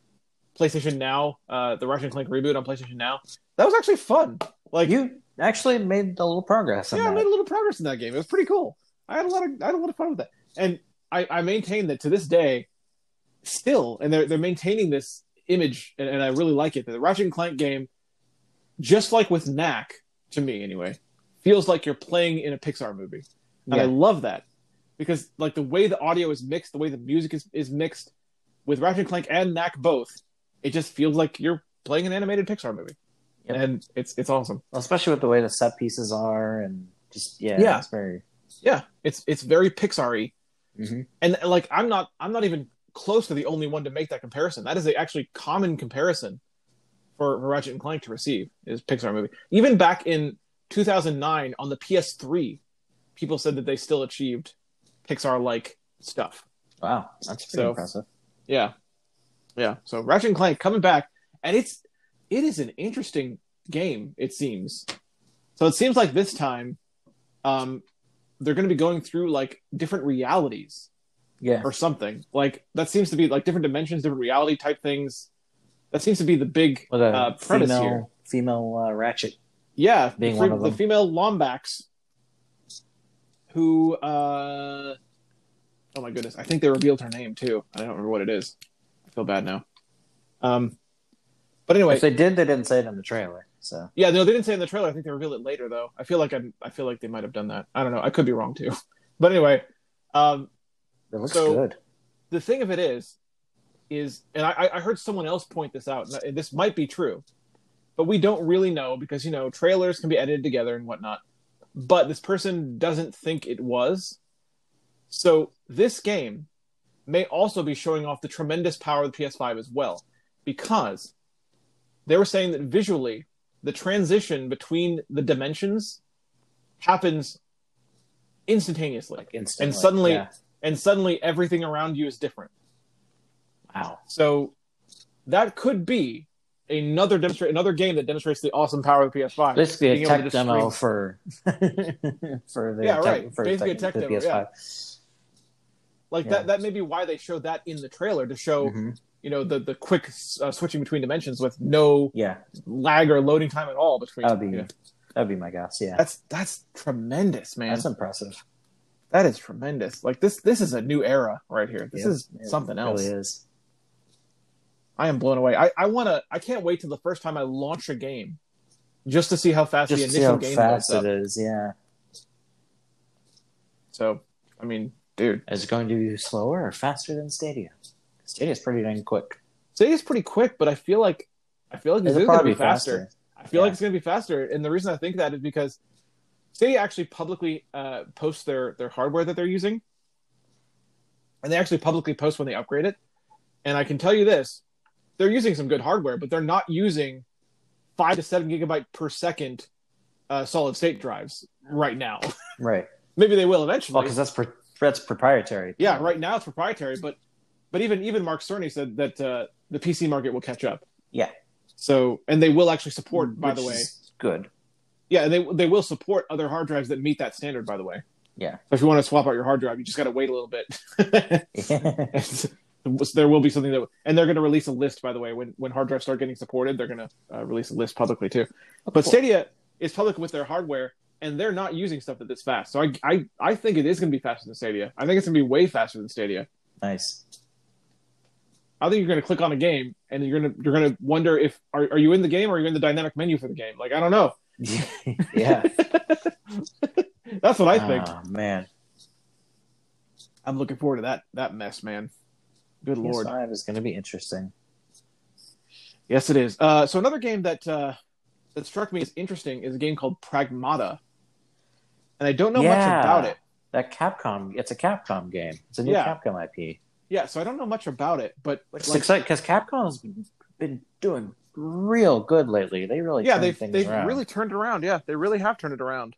PlayStation Now, uh, the Ratchet and Clank reboot on PlayStation Now. That was actually fun. Like You actually made a little progress. Yeah, I made a little progress in that game. It was pretty cool. I had a lot of I had a lot of fun with that, and I, I maintain that to this day, still, and they're they're maintaining this image, and, and I really like it. The Ratchet and Clank game, just like with Knack, to me anyway, feels like you're playing in a Pixar movie, and I love that because like the way the audio is mixed, the way the music is is mixed with Ratchet and Clank and Knack both, it just feels like you're playing an animated Pixar movie, Yep. and it's it's awesome. Well, especially with the way the set pieces are, and just yeah, Yeah. it's very. Yeah, it's it's very Pixar-y. Mhm. and like i'm not i'm not even close to the only one to make that comparison. That is a actually common comparison for, for ratchet and clank to receive is pixar movie. Even back in 2009 on the ps3 people said that they still achieved pixar like stuff. Wow, that's So- impressive. yeah. Yeah. So ratchet and clank coming back and it's it is an interesting game it seems. So it seems like this time um they're going to be going through like different realities Yeah, or something. Like that seems to be like different dimensions, different reality type things. That seems to be the big a uh, premise female here. female uh, Ratchet. Yeah, being the, one of the them. female Lombax, who uh, oh my goodness, I think they revealed her name too. I don't remember what it is. I feel bad now. Um, but anyway, If they did, they didn't say it in the trailer. So yeah, no, they didn't say in the trailer. I think they revealed it later though. I feel like I'm, I feel like they might have done that. I don't know. I could be wrong too. (laughs) But anyway, um, it looks So- good. the thing of it is, is and I, I heard someone else point this out, and this might be true, but we don't really know because you know trailers can be edited together and whatnot. But this person doesn't think it was. So this game may also be showing off the tremendous power of the PS5 as well, because they were saying that visually the transition between the dimensions happens instantaneously Like instantly. And suddenly- yeah. and suddenly everything around you is different wow. So that could be another demonstrate another game that demonstrates the awesome power of the PS5. Basically, a Being able to tech demo for (laughs) for the Yeah, tech, right. for Basically a tech, tech the demo, PS5. like yeah. that. That may be why they showed that in the trailer to show Mhm. You know the the quick uh, switching between dimensions with no Yeah, lag or loading time at all between. that'd be you know. that'd be my guess. Yeah, That's that's tremendous, man. that's impressive. that is tremendous. Like this this is a new era right here. This Yep, is it something else. Really is. I am blown away. I I want to. I can't wait till the first time I launch a game, just to see how fast Just the to see initial how game fast builds it up. is. Yeah, So I mean, dude. is it going to be slower or faster than Stadia? Stadia's pretty dang quick. Stadia's pretty quick, but I feel like I feel like it's going to probably be faster. I feel Yeah. like it's going to be faster, and the reason I think that is because Stadia actually publicly uh, posts their their hardware that they're using, and they actually publicly post when they upgrade it. And I can tell you this: they're using some good hardware, but they're not using five to seven gigabyte per second uh, solid state drives right now. (laughs) Right. Maybe they will eventually. Well, because that's pro- that's proprietary. yeah, right now it's proprietary, but but even even Mark Cerny said that uh, the PC market will catch up. Yeah. So and they will actually support, by the way. good. Yeah, they they will support other hard drives that meet that standard. By the way. Yeah. So if you want to swap out your hard drive, you just got to wait a little bit. (laughs) (laughs) there will be something that, and they're going to release a list. By the way, when when hard drives start getting supported, they're going to uh, release a list publicly too. But. Stadia is public with their hardware, and they're not using stuff that this fast. So I I, I think it is going to be faster than Stadia. I think it's going to be way faster than Stadia. nice. I think you're going to click on a game, and you're going to you're going to wonder if are are you in the game or are you in the dynamic menu for the game? Like I don't know. (laughs) yeah. (laughs) That's what I think. Oh, man. I'm looking forward to that that mess, man. Good lord. PS5 is going to be interesting. Yes, it is. Uh, so another game that uh, that struck me as interesting is a game called Pragmata, and I don't know much about it. That Capcom, it's a Capcom game. It's a new Yeah. Capcom IP. Yeah, so I don't know much about it, but like, exciting because Capcom's been doing real good lately. They really yeah, they've they've around. really turned it around. Yeah, they really have turned it around.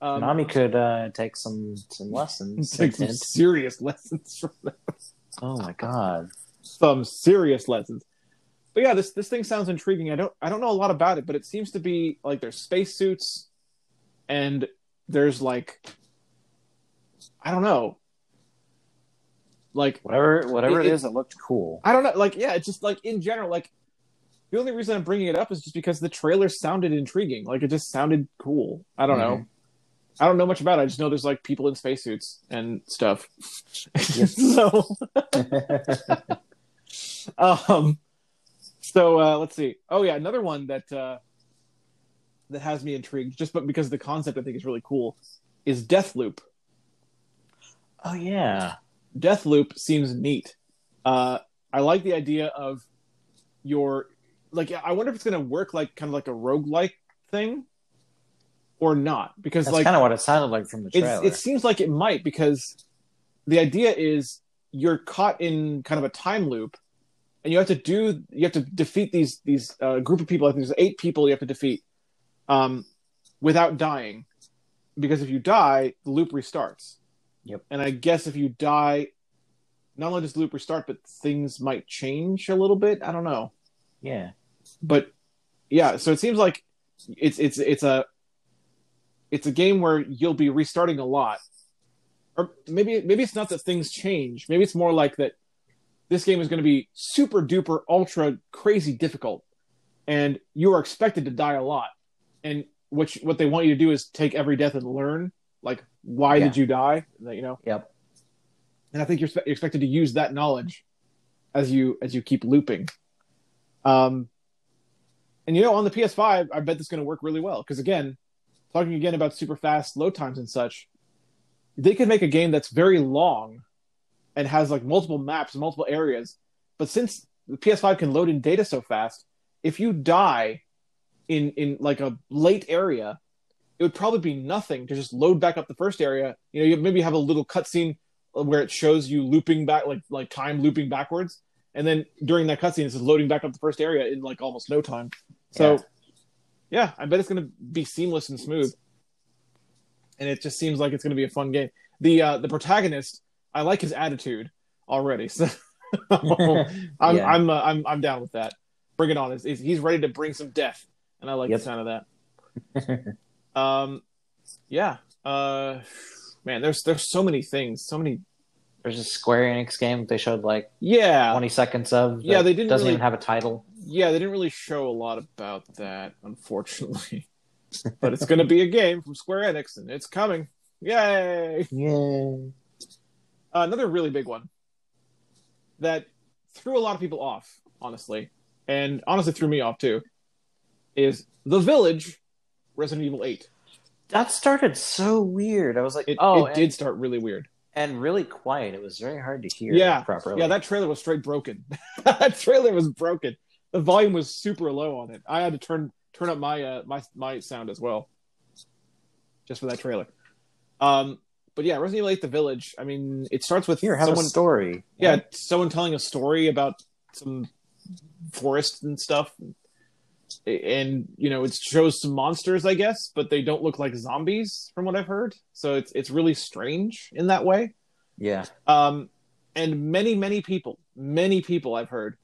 Um, Nami could uh, take some some lessons. (laughs) take some serious lessons from them. Oh my god! some serious lessons. But yeah, this this thing sounds intriguing. I don't I don't know a lot about it, but it seems to be like there's spacesuits, and there's like I don't know, like Whatever whatever It- it is, it looked cool. I don't know, like yeah, it's just like in general, like the only reason I'm bringing it up is just because the trailer sounded intriguing. Like it just sounded cool. I don't know. I don't know much about it. I just know there's like people in spacesuits and stuff. (laughs) so (laughs) um so uh let's see oh yeah another one that uh that has me intrigued just but because the concept i think is really cool is Deathloop. oh yeah, deathloop seems neat uh i like the idea of your like i wonder if it's going to work like kind of like a roguelike thing or not because that's like kind of what it sounded like from the trailer. it seems like it might because the idea is you're caught in kind of a time loop and you have to do you have to defeat these these uh, group of people i think there's eight people you have to defeat um, without dying because if you die the loop restarts Yep. and i guess if you die not only does the loop restart but things might change a little bit i don't know yeah, but yeah, so it seems like it's it's it's a it's a game where you'll be restarting a lot, or maybe maybe it's not that things change. Maybe it's more like that. This game is going to be super duper ultra crazy difficult, and you are expected to die a lot. And what you, what they want you to do is take every death and learn, like why Yeah. did you die? You know. yep. And I think you're, you're expected to use that knowledge as you as you keep looping. Um, and you know, on the PS5, I bet this is going to work really well because again, talking again about super fast load times and such, they could make a game that's very long and has like multiple maps and multiple areas. But since the PS5 can load in data so fast, if you die in in like a late area, it would probably be nothing to just load back up the first area. You know, you maybe have a little cutscene where it shows you looping back, like like time looping backwards, and then during that cutscene, it's just loading back up the first area in like almost no time. So, Yeah. yeah, I bet it's going to be seamless and smooth, and it just seems like it's going to be a fun game. The uh, the protagonist, I like his attitude already, (laughs) so (laughs) I'm Yeah. I'm uh, I'm I'm down with that. Bring it on! He's- He's, he's ready to bring some death, and I like Yep. the sound of that. (laughs) um, yeah, uh, man, there's there's so many things, so many. There's a Square Enix game they showed like Yeah, 20 seconds of. Yeah, they didn't Doesn't really- even have a title. yeah, they didn't really show a lot about that, unfortunately. (laughs) but it's going to be a game from Square Enix, and it's coming. Yay! Yay! Uh, another really big one that threw a lot of people off, honestly, and honestly threw me off too, is The Village, Resident Evil Eight. That started so weird. I was like, It, oh, it and, did start really weird. and really quiet. It was very hard to hear Yeah, properly. Yeah, that trailer was straight broken. (laughs) that trailer was broken. The volume was super low on it. I had to turn turn up my uh, my my sound as well. just for that trailer. Um, but yeah, Resident Evil 8: The Village. I mean, it starts with Here, have someone, a story. yeah, someone telling a story about some forest and stuff, and you know, it shows some monsters, I guess, but they don't look like zombies, from what I've heard. So it's it's really strange in that way. yeah. Um, and many, many people, many people I've heard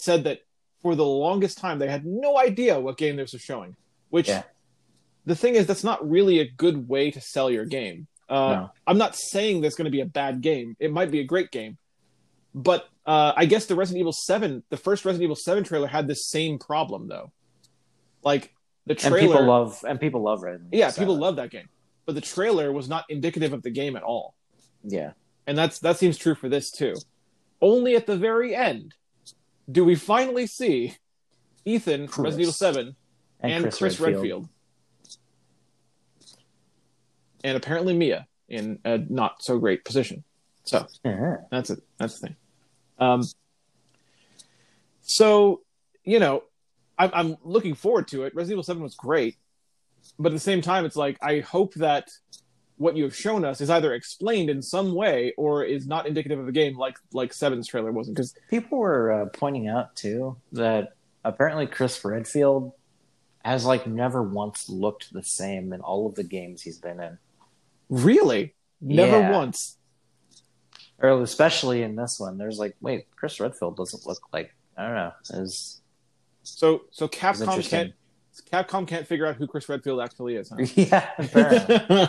said that for the longest time they had no idea what game this was showing. Which Yeah. the thing is, that's not really a good way to sell your game. Uh, No. I'm not saying there's going to be a bad game. It might be a great game, but uh, I guess the Resident Evil Seven, the first Resident Evil Seven trailer had this same problem though. Like the And trailer, people love and people love Resident Evil yeah, people love that game, but the trailer was not indicative of the game at all Yeah. and that's that seems true for this too. Only at the very end do we finally see Ethan from Resident Evil Seven and, Chris, Redfield. and apparently Mia in a not so great position. So Uh-huh. that's it. That's the thing. Um, so you know, I'm, I'm looking forward to it. Resident Evil Seven was great, but at the same time, it's like I hope that what you have shown us is either explained in some way or is not indicative of the game, like like Seven's trailer wasn't. Because People were uh, pointing out too that apparently Chris Redfield has like never once looked the same in all of the games he's been in, really, never Yeah. once. or especially in this one. There's like, wait, Chris Redfield doesn't look like I don't know. Is So so Capcom can't Capcom can't figure out who Chris Redfield actually is. Huh? (laughs) yeah.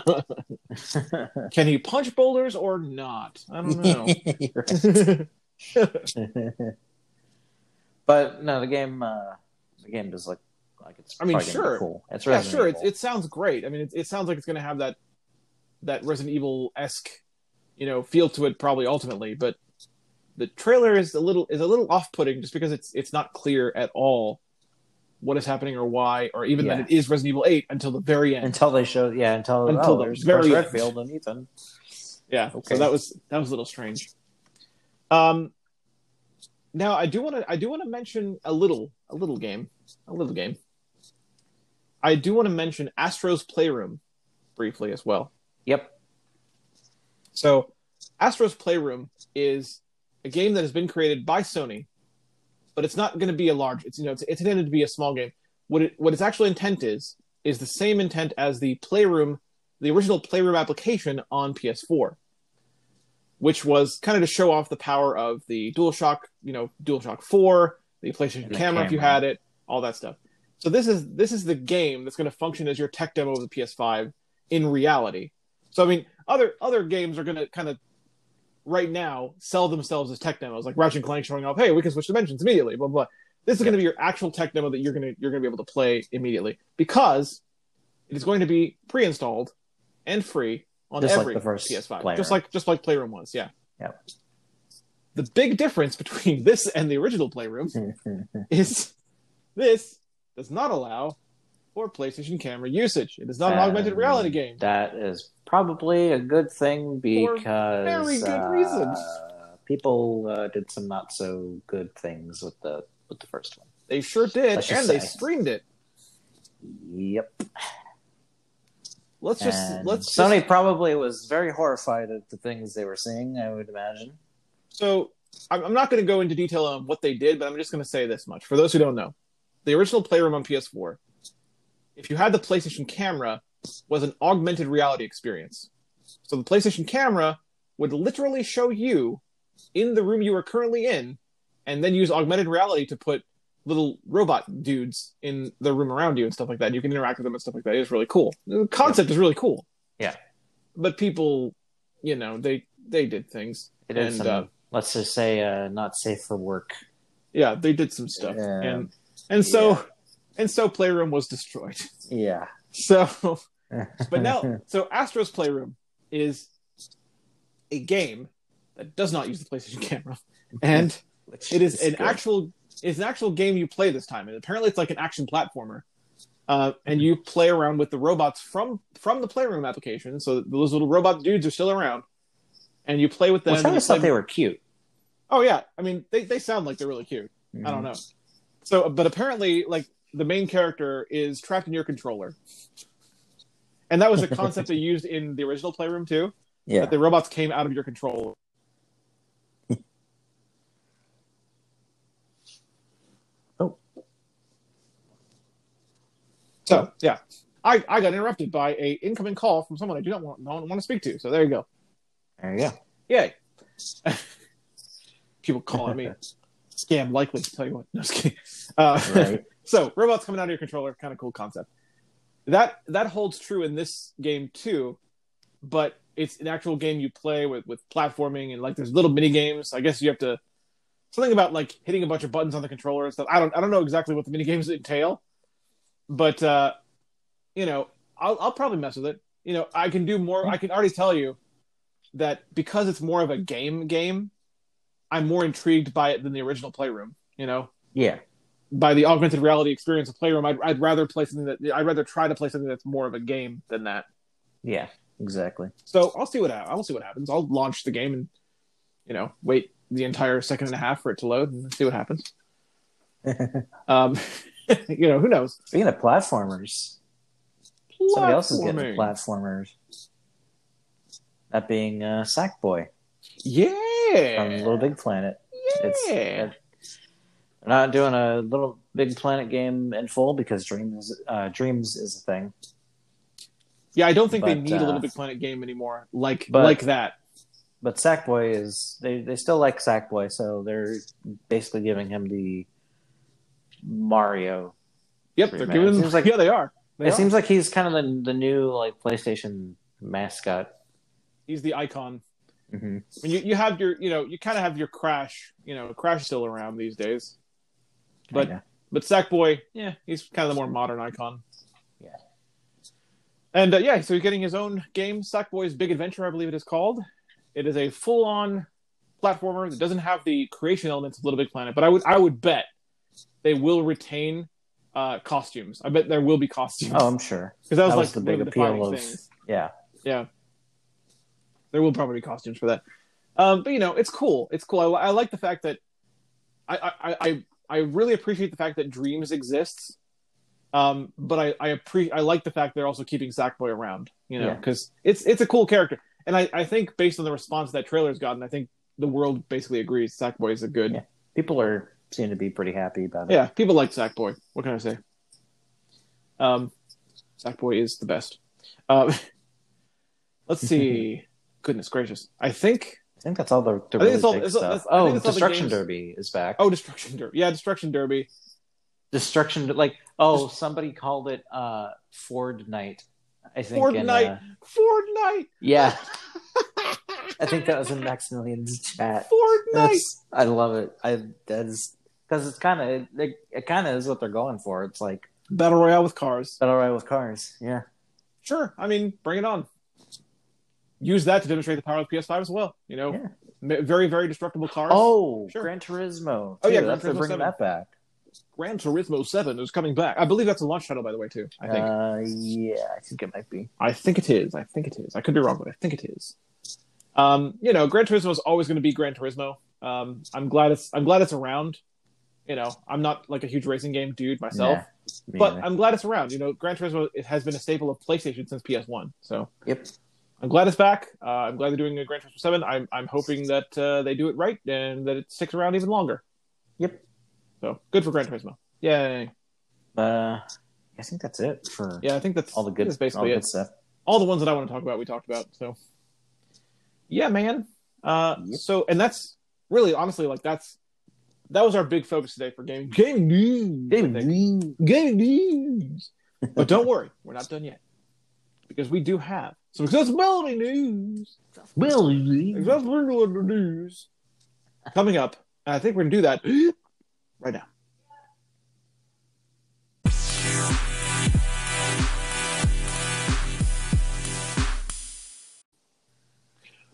(laughs) Can he punch boulders or not? I don't know. (laughs) But no, the game, uh, the game does look like it's. I mean, sure. cool. It's yeah, Resident sure. It, it sounds great. I mean, it, it sounds like it's going to have that that Resident Evil esque, you know, feel to it. Probably ultimately, but the trailer is a little is a little off putting just because it's it's not clear at all what is happening or why or even that it is Resident Evil Eight until the very end. until they show, yeah, until, Until oh, the there's very. Redfield and Ethan. Yeah. Okay. So that was that was a little strange. Um now I do want to I do want to mention a little a little game. A little game. I do want to mention Astro's Playroom briefly as well. Yep. So Astro's Playroom is a game that has been created by Sony, but it's not going to be a large it's you know it's, it's intended to be a small game. What it what its actual intent is is the same intent as the Playroom the original Playroom application on PS4 which was kind of to show off the power of the DualShock, you know, DualShock 4, the PlayStation the camera, if you had it, all that stuff. So this is this is the game that's going to function as your tech demo of the PS5 in reality. So I mean, other other games are going to kind of right now sell themselves as tech demos, like Ratchet and Clank showing off, hey, we can switch dimensions immediately, blah blah. This is going to be your actual tech demo that you're going to you're going to be able to play immediately because it is going to be pre-installed and free on Just like every first PS5, Playroom. just like just like Playroom was, yeah. Yep. The big difference between (laughs) this and the original Playroom (laughs) is this does not allow for PlayStation camera usage. It is not an augmented reality game. That is probably a good thing because very good uh, reasons. People uh, did some not so good things with the with the first one. They sure did, and just they streamed it. Yep. Let's just And let's Sony just- probably was very horrified at the things they were seeing. I would imagine. So I'm I'm not going to go into detail on what they did, but I'm just going to say this much for those who don't know: the original Playroom on PS4, if you had the PlayStation camera, was an augmented reality experience. So the PlayStation camera would literally show you in the room you are currently in, and then use augmented reality to put little robot dudes in the room around you and stuff like that. You can interact with them and stuff like that. It's really cool. The concept is really cool. Yeah. But people, you know, they they did things. It is And, some, uh, let's just say, uh, not safe for work. yeah they did some stuff Yeah. and and so and so playroom was destroyed. (laughs) Yeah. so (laughs) but now so astro's playroom is a game that does not use the playstation camera. And (laughs) it is an actual it's an actual game you play this time. And apparently it's like an action platformer. Uh, and you play around with the robots from from the playroom application. So those little robot dudes are still around. And you play with them. Which I always thought they were cute. oh yeah. I mean they, they sound like they're really cute. I don't know. So, but apparently, like the main character is trapped in your controller, and that was a concept they used in the original Playroom too. Yeah. That the robots came out of your control. (laughs) Oh. So yeah, I, I got interrupted by a incoming call from someone I do not want, don't want to speak to. So there you go. There you go. Yay. (laughs) People calling me scam likely. To tell you what. No, just kidding. Uh, Right. (laughs) so robots coming out of your controller, kind of cool concept. That that holds true in this game too, but it's an actual game you play with with platforming and like there's little mini games. I guess you have to something about like hitting a bunch of buttons on the controller and stuff. I don't I don't know exactly what the mini games (laughs) entail, but uh, you know I'll I'll probably mess with it. You know I can do more. I can already tell you that because it's more of a game game, I'm more intrigued by it than the original Playroom. You know Yeah. By the augmented reality experience of Playroom, I'd, I'd rather play something that I'd rather try to play something that's more of a game than that. Yeah. Exactly. So I'll see what ha- I'll see what happens. I'll launch the game and you know wait the entire second and a half for it to load and see what happens. (laughs) Um, (laughs) you know who knows? Speaking of platformers, somebody else is getting platformers. That being uh, Sackboy Yeah, from Little Big Planet. It's yeah. They're not doing a Little Big Planet game in full because Dreams uh, Dreams is a thing. yeah. I don't think they but, need a uh, Little Big Planet game anymore. Like but- like that. But Sackboy is they they still like Sackboy, so they're basically giving him the Mario. Yep, they're giving him. Seems like- yeah, they are. They it are. seems like he's kind of the the new like PlayStation mascot. he's the icon. hmm I mean, you you have your you know you kind of have your Crash. You know, Crash still around these days. But- But Sackboy, yeah, he's kind of the more modern icon. Yeah. And uh, yeah, so he's getting his own game, Sackboy's Big Adventure, I believe it is called. It is a full-on platformer that doesn't have the creation elements of Little Big Planet, but I would I would bet they will retain uh, costumes. I bet there will be costumes oh, I'm sure. because that was that like was the big of appeal defining of- things. Yeah, Yeah, there will probably be costumes for that. Um, but you know, it's cool. It's cool. I, I like the fact that I, I I I really appreciate the fact that Dreams exists. Um, but I I appre- I like the fact they're also keeping Sackboy around. You know, Yeah. because it's it's a cool character, and I I think based on the response that trailer's gotten, I think the world basically agrees Sackboy is a good. Yeah. people are seem to be pretty happy about it. Yeah, people like Sackboy. What can I say? Um, Sackboy is the best. Um, (laughs) let's see. (laughs) Goodness gracious! I think. I think that's all the, the I think really it's all- big it's all- stuff. that's- I think Oh, it's all the Destruction Derby is back. Oh, Destruction Derby. Yeah, Destruction Derby. Destruction, like oh, somebody called it uh, Ford Night. I think. in, Fortnite. uh, Fortnite. yeah, (laughs) I think that was in Maximilian's chat. Fortnite. That's, I love it. I that is because it's kind of it, it kind of is what they're going for. It's like Battle Royale with cars. battle royale with cars. Yeah, Sure. I mean, bring it on. Use that to demonstrate the power of PS5 as well. You know, Yeah. Very very destructible cars. Oh, Sure. Gran Turismo. Oh, yeah, too. Gran that's Turismo bringing 7. that back. Gran Turismo Seven is coming back. I believe that's a launch title, by the way, too. I think. Uh, yeah, I think it might be. I think it is. I think it is. I could be wrong, but I think it is. Um, you know, Gran Turismo is always going to be Gran Turismo. Um, I'm glad it's I'm glad it's around. You know, I'm not like a huge racing game dude myself, Nah, but neither. I'm glad it's around. You know, Gran Turismo it has been a staple of PlayStation since PS1. So yep. I'm glad it's back. Uh, I'm glad they're doing a Gran Turismo Seven. I'm I'm hoping that uh, they do it right and that it sticks around even longer. Yep. So good for Gran Turismo. Yay! Uh, I think that's it for Yeah, I think that's all the good, That's all basically the it. stuff. all the ones that I want to talk about, we talked about. So, yeah, man. Uh, Yep. So, and that's really, honestly, like that's that was our big focus today for gaming. Gaming news. I think. Gaming news. but don't worry, we're not done yet because we do have some accessibility news. Accessibility news coming up. I think we're gonna do that (gasps) right now.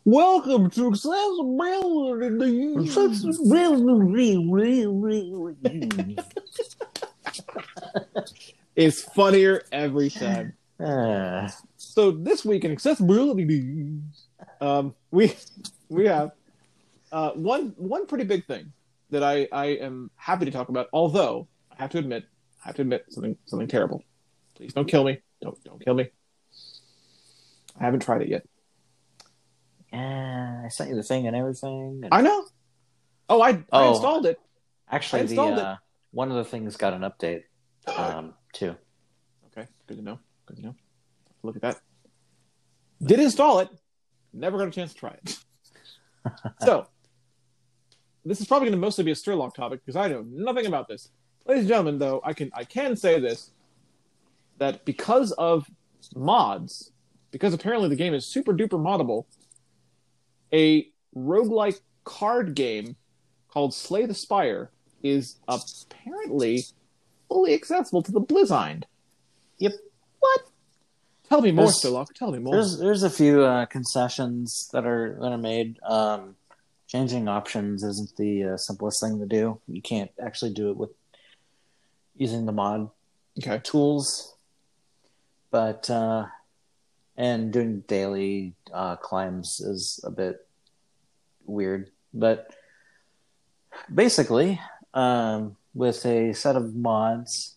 Welcome to accessibility news. Accessibility (laughs) It's funnier every time. Uh, (sighs) So this week in accessibility news, um, we we have uh, one one pretty big thing that I, I am happy to talk about. Although I have to admit, I have to admit something something terrible. Please don't kill me. Don't don't kill me. I haven't tried it yet. Yeah, I sent you the thing and everything. and- I know. Oh, I, I Oh. installed it. Actually, I the installed it. uh, one of the things got an update um, too. Okay, good to know. Good to know. Look at that. Did install it. Never got a chance to try it. (laughs) so, this is probably going to mostly be a Sherlock topic because I know nothing about this. Ladies and gentlemen, though, I can I can say this that because of mods, because apparently the game is super duper moddable, a roguelike card game called Slay the Spire is apparently fully accessible to the Blizzard. Yep. What? Tell me more, There's- Tell me more. There's there's a few uh, concessions that are that are made. Um, changing options isn't the uh, simplest thing to do. You can't actually do it with using the mod Okay. tools, but uh, and doing daily uh, climbs is a bit weird. But basically, um, with a set of mods,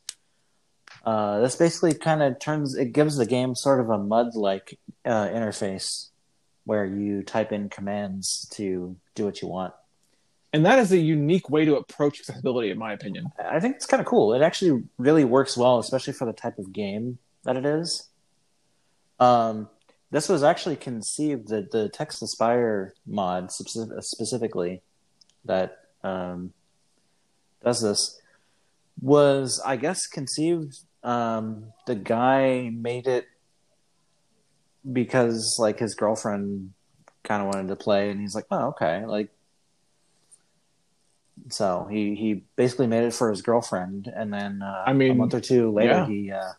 uh, this basically kind of turns it gives the game sort of a mud-like uh, interface where you type in commands to do what you want. And that is a unique way to approach accessibility, in my opinion. I think it's kind of cool. It actually really works well, especially for the type of game that it is. Um, this was actually conceived the the Text the Spire mod specifically that um, does this was I guess conceived. Um, the guy made it because like his girlfriend kind of wanted to play, and he's like, "Oh, okay." Like so he he basically made it for his girlfriend, and then uh, I mean, a month or two later, yeah. he uh,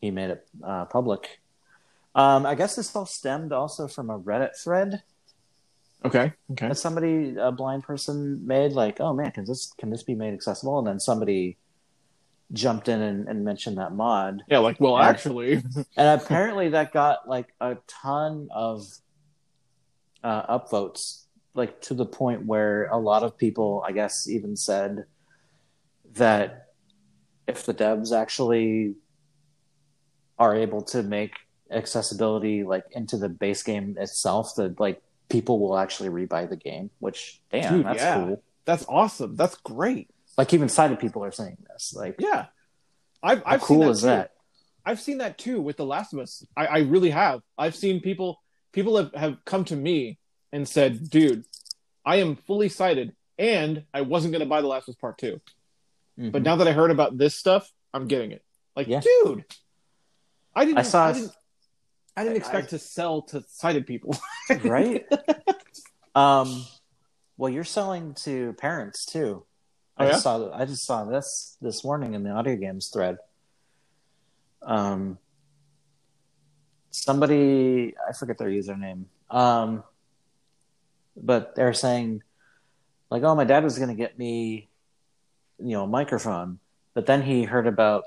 he made it uh, public. Um, I guess this all stemmed also from a Reddit thread Okay. Okay. that somebody, a blind person, made. Like, oh man, can this can this be made accessible? And then somebody jumped in and, and mentioned that mod, Yeah. Like, well, Yeah. actually, (laughs) and apparently that got like a ton of uh, upvotes, like to the point where a lot of people, I guess, even said that if the devs actually are able to make accessibility like into the base game itself, that like people will actually rebuy the game. Which damn, Dude, that's yeah. cool. that's awesome. That's great. Like even sighted people are saying this. Like, Yeah. I've, I've cool seen is too. that? I've seen that too with The Last of Us. I, I really have. I've seen people people have, have come to me and said, dude, I am fully sighted and I wasn't gonna buy The Last of Us Part Two. But Mhm. now that I heard about this stuff, I'm getting it. Like, Yeah. dude. I didn't I saw- I didn't, I didn't I- expect to sell to sighted people. (laughs) right? um, well, you're selling to parents too. I Oh, yeah? just saw I just saw this this morning in the audio games thread. Um, somebody I forget their username. Um, but they're saying like, "Oh, my dad was going to get me, you know, a microphone," but then he heard about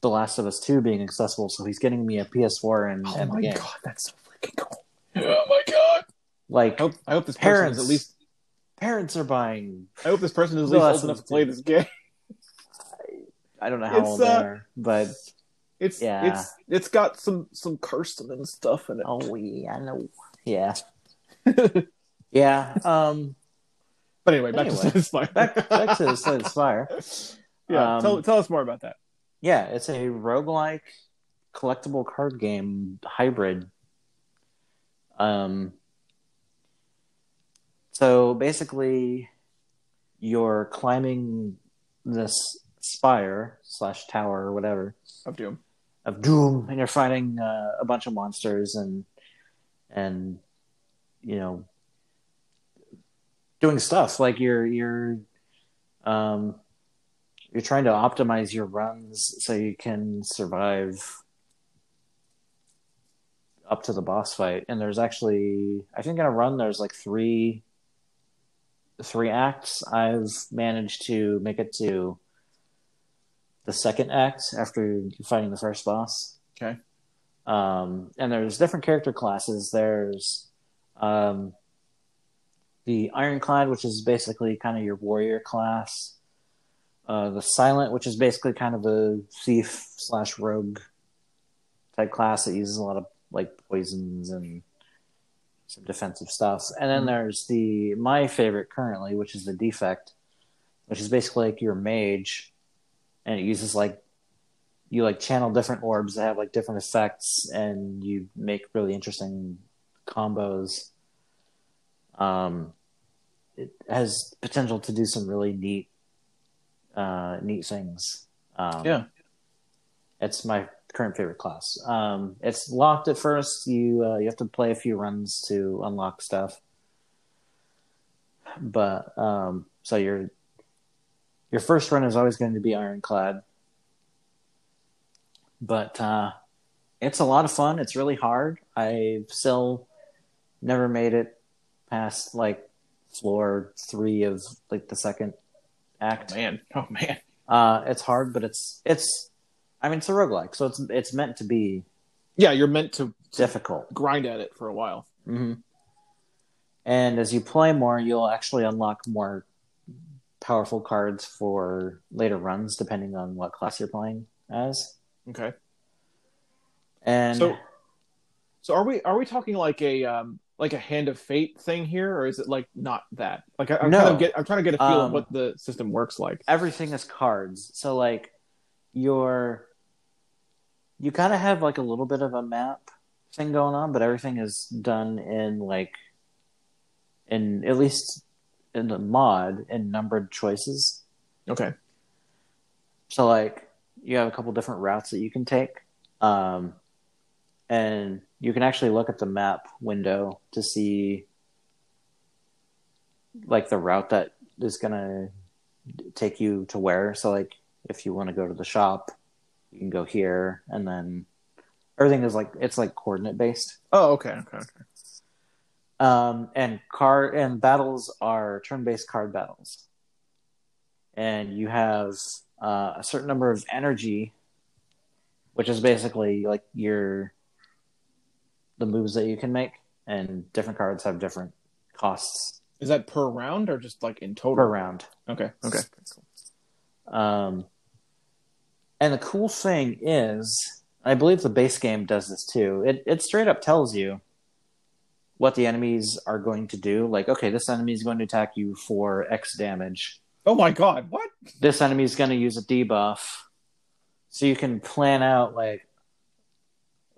The Last of Us Two being accessible, so he's getting me a PS4 and, Oh and my game. god, that's so freaking cool. Oh my god. Like I hope, I hope this person Parents. is at least parents are buying I hope this person is at least old enough to play this game. I don't know how It's, old uh, they are, but It's Yeah. it's it's got some some cursing and stuff in it. oh (laughs) yeah, I know. Yeah, (laughs) yeah. Um, But anyway, back Anyway, to Satisfyer. back back to Slay the Spire. (laughs) yeah, um, tell tell us more about that. Yeah, it's a roguelike collectible card game hybrid. Um, so basically, you're climbing this spire slash tower or whatever Of Doom. of doom and you're fighting uh, a bunch of monsters and and you know doing stuff like you're you're um you're trying to optimize your runs so you can survive up to the boss fight and there's actually i think in a run there's like three three acts i've managed to make it to the second act after fighting the first boss Okay. um, and there's different character classes. There's um, the Ironclad, which is basically kind of your warrior class. Uh, the Silent, which is basically kind of a thief slash rogue type class that uses a lot of like poisons and some defensive stuff. And then Mhm. there's the my favorite currently, which is the defect, which is basically like your mage, and it uses like you like channel different orbs that have like different effects, and you make really interesting combos. Um, it has potential to do some really neat, uh, neat things. Um, Yeah. it's my current favorite class. Um, it's locked at first. You uh, you have to play a few runs to unlock stuff. But um, so your your first run is always going to be ironclad. But uh, it's a lot of fun. It's really hard. I've still never made it past like floor three of like the second act. Man, oh man. Uh, it's hard, but it's it's. I mean, it's a roguelike, so it's it's meant to be Yeah, you're meant to difficult. grind at it for a while. hmm And as you play more, you'll actually unlock more powerful cards for later runs, depending on what class you're playing as. Okay. And So, so are we are we talking like a um like a hand of fate thing here, or is it like not that? Like I, I'm No. trying to get I'm trying to get a feel of Um, what the system works like. everything is cards. So like your you kind of have like a little bit of a map thing going on, but everything is done in like in at least in the mod in numbered choices. Okay. So like you have a couple different routes that you can take. Um and you can actually look at the map window to see like the route that is going to take you to where. So like if you want to go to the shop, you can go here and then everything is like it's like coordinate based. Oh, okay. Okay. Okay. Um, and card and battles are turn-based card battles, and you have uh, a certain number of energy, which is basically like your the moves that you can make, and different cards have different costs Is that per round or just like in total? per round. Okay. Okay. Cool. Um, and the cool thing is, I believe the base game does this too. It it straight up tells you what the enemies are going to do. Like, okay, this enemy is going to attack you for X damage. Oh my god! What? This enemy is going to use a debuff. So you can plan out like,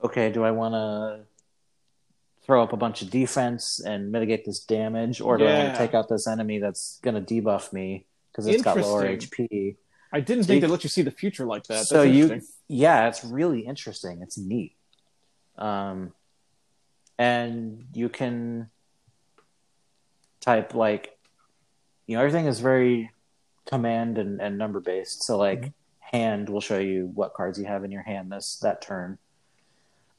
okay, do I want to throw up a bunch of defense and mitigate this damage, or do I want to take out this enemy that's going to debuff me because it's got lower HP? I didn't So think you- they let you see the future like that. That's so you yeah it's really interesting. It's neat. Um and you can type like you know everything is very command and, and number based. So like Mhm. hand will show you what cards you have in your hand this that turn.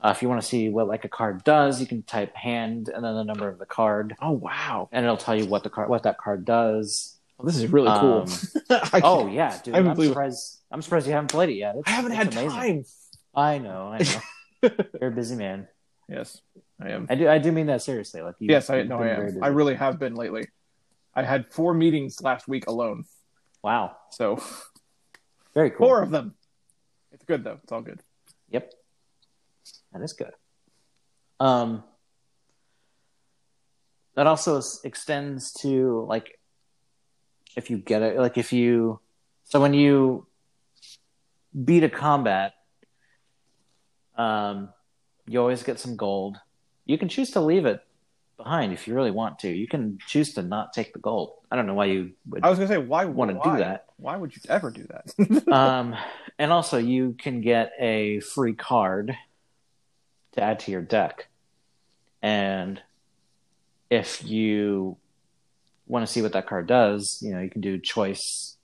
Uh, if you want to see what like a card does you can type hand and then the number of the card. Oh wow! and it'll tell you what the card what that card does this is really cool. Um, (laughs) I oh yeah dude I I'm believe- surprised i'm surprised you haven't played it yet It's- I haven't had amazing. time. I know, I know. (laughs) You're a busy man. Yes, I am. I do. I do mean that seriously. Like, you, yes, I know I am. busy. I really have been lately. I had four meetings last week alone, Wow, so very cool. four of them. It's good though. It's all good. Yep, that is good. Um, that also extends to like if you get it, like if you, so when you beat a combat, um, you always get some gold. You can choose to leave it behind if you really want to. You can choose to not take the gold. I don't know why you would I was gonna say, why want to do that. Why would you ever do that? (laughs) (laughs) um, and also, you can get a free card to add to your deck. And if you want to see what that card does, you know, you can do choice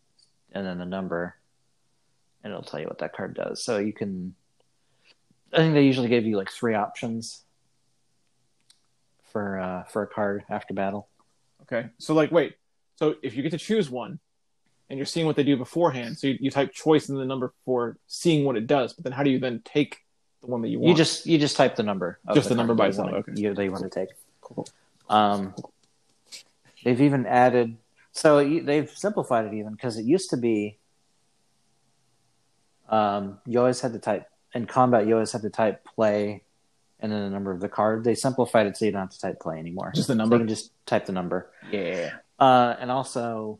and then the number, and it'll tell you what that card does. So you can. I think they usually give you like three options for uh, for a card after battle. okay, so like, wait. So if you get to choose one, and you're seeing what they do beforehand, so you, you type choice and the number for seeing what it does. But then how do you then take the one that you want? You just you just type the number. Just the number by that you itself, okay. You, that you want to take. Cool. Um, they've even added, so they've simplified it even because it used to be, um, you always had to type in combat, you always had to type play and then the number of the card. They simplified it so you don't have to type play anymore. Just the So number. you can just type the number. Yeah. Uh, and also,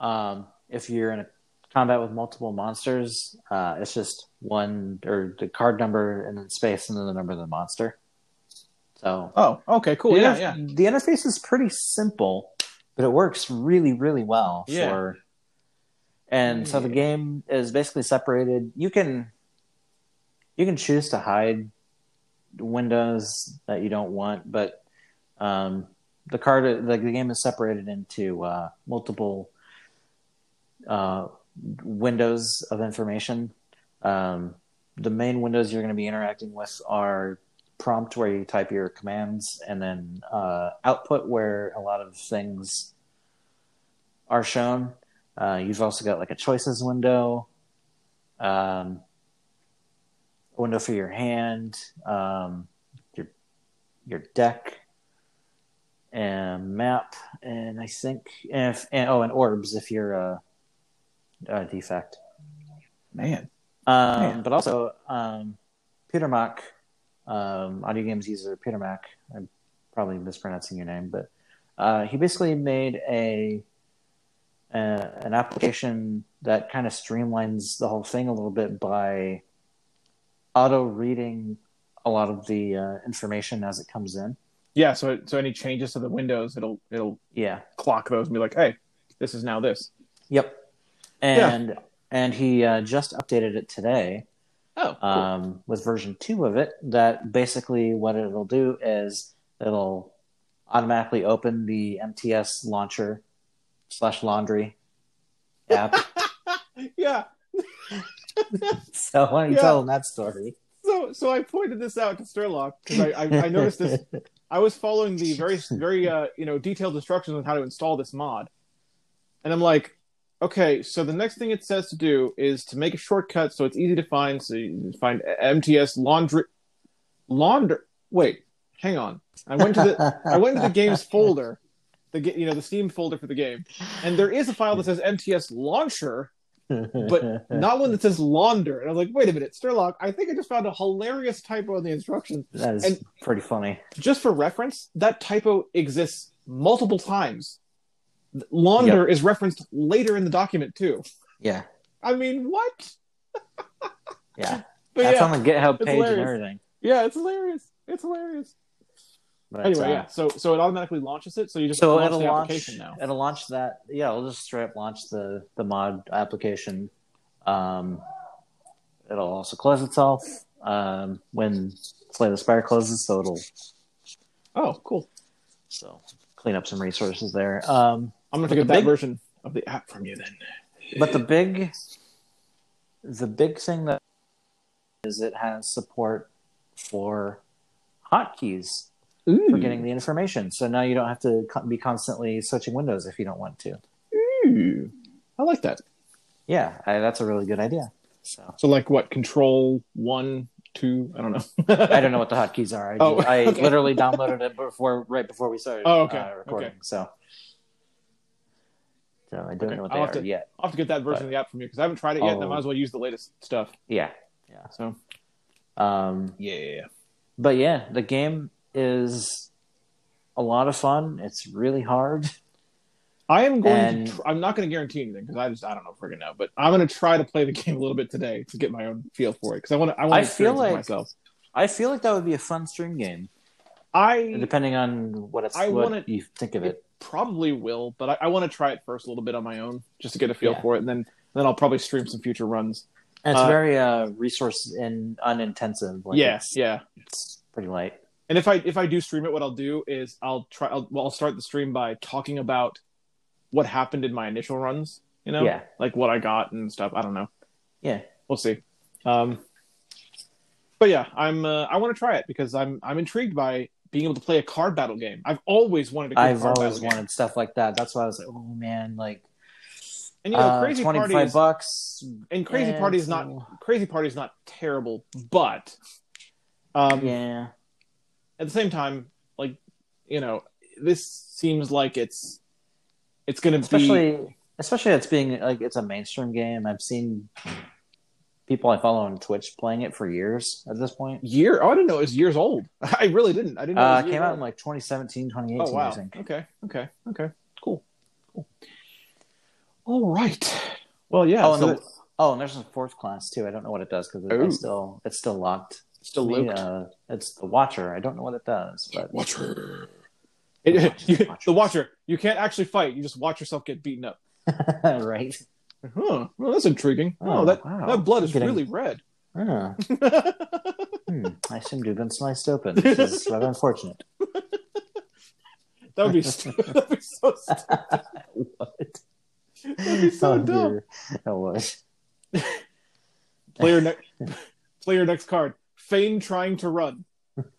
um, if you're in a combat with multiple monsters, uh, it's just one or the card number and then space and then the number of the monster. So Oh, okay, cool. the, Yeah, interf- yeah. the interface is pretty simple, but it works really, really well Yeah. for. And so the game is basically separated. You can you can choose to hide windows that you don't want, but um, the card the, the game is separated into uh, multiple uh, windows of information. Um, the main windows you're going to be interacting with are prompt where you type your commands and then uh, output where a lot of things are shown uh, you've also got like a choices window um, a window for your hand um, your your deck and map and i think if and, oh and orbs if you're a, a defect Man. um, Man. but also, um, Peter Mack, um, audio games user Peter Mac. I'm probably mispronouncing your name, but uh, he basically made a, a an application that kind of streamlines the whole thing a little bit by auto reading a lot of the uh, information as it comes in. Yeah, so so any changes to the windows, it'll it'll Yeah. clock those and be like, hey, this is now this. Yep. And and he uh, just updated it today. Oh, cool. um, with version two of it. That basically what it'll do is it'll automatically open the MTS launcher slash laundry (laughs) app. yeah. (laughs) so why don't you Yeah. tell them that story? So so I pointed this out to Sherlock because I, I I noticed this. (laughs) I was following the very very uh you know detailed instructions on how to install this mod, and I'm like, okay, so the next thing it says to do is to make a shortcut so it's easy to find. So you find MTS laundry launder. Wait, hang on. I went to the I went to the games (laughs) folder, the you know the Steam folder for the game, and there is a file that says MTS launcher, but not one that says launder. And I was like, wait a minute, Sherlock, I think I just found a hilarious typo in the instructions. that is and- pretty funny. Just for reference, that typo exists multiple times. Launder is referenced later in the document too. Yeah, I mean, what? (laughs) yeah. (laughs) But That's yeah, on the GitHub it's page and everything. yeah, it's hilarious. It's hilarious. But, Anyway, uh, yeah. So so it automatically launches it. So you just So launch it'll the launch. application now. It'll launch that. Yeah, it'll just straight up launch the the mod application. Um, it'll also close itself um, when Slay the Spire closes. So it'll Oh, cool. so clean up some resources there. Um, I'm gonna But get that big- version of the app from you then. but the big the big thing that is it has support for hotkeys Ooh. for getting the information. So now you don't have to be constantly switching windows if you don't want to. Ooh. I like that. Yeah, I, that's a really good idea. So So like what? Control one, two. I don't know. (laughs) I don't know what the hotkeys are. I, Oh, I (laughs) okay. literally downloaded it before, right before we started Oh, okay, uh, recording. okay. So, so I don't Okay, know what I'll they are to- yet. I'll have to get that version But- of the app from you because I haven't tried it yet. and I Oh. might as well use the latest stuff. Yeah, yeah. So um, yeah. Yeah. But yeah, the game is a lot of fun. It's really hard. I am going And- to. Tr- I'm not going to guarantee anything because I just I don't know friggin' know, but I'm going to try to play the (laughs) game a little bit today to get my own feel for it because I want to. I want to feel like- myself. I feel like that would be a fun stream game, I depending on what it's I what wanna- you think of it. probably will, but I, I want to try it first a little bit on my own just to get a feel Yeah. for it, and then then I'll probably stream some future runs. And it's Uh, very uh, resource and unintensive. Like yeah, it's, yeah. it's pretty light. And if I if I do stream it, what I'll do is I'll try. I'll, well, I'll start the stream by talking about what happened in my initial runs. You know, Yeah. like what I got and stuff. I don't know. Yeah, We'll see. Um, but yeah, I'm. Uh, I want to try it because I'm. I'm intrigued by being able to play a card battle game. I've always wanted to. I've card always battle game. wanted stuff like that. That's why I was like, oh man, like And you know, uh, crazy twenty party is, bucks. and crazy yeah, party is not crazy party is not terrible, but um, Yeah, at the same time, like you know, this seems like it's it's going to be especially especially it's being like it's a mainstream game. I've seen people I follow on Twitch playing it for years at this point. Year? Oh, I didn't know it was years old. (laughs) I really didn't. I didn't know. Uh, it it was years came out old. in like 2017, 2018, Oh wow. I think. Okay. Okay. Okay. Cool. Cool. All right. Well, yeah. oh, and the, oh, and there's a fourth class too. I don't know what it does because it's still it's still locked. still Me, uh, it's the Watcher. I don't know what it does, but Watcher. The (laughs) Watcher, you, Watcher. the Watcher. You can't actually fight. You just watch yourself get beaten up. (laughs) right. Huh. Well, that's intriguing. Oh, Oh, that wow. that blood is Getting- really red. Ah, (laughs) hmm. I seem to have been sliced open. This is rather unfortunate. (laughs) would be stu- (laughs) that'd be so stupid. what? That'd be so oh, dumb. Oh, what? Player next player next card. Feign trying to run.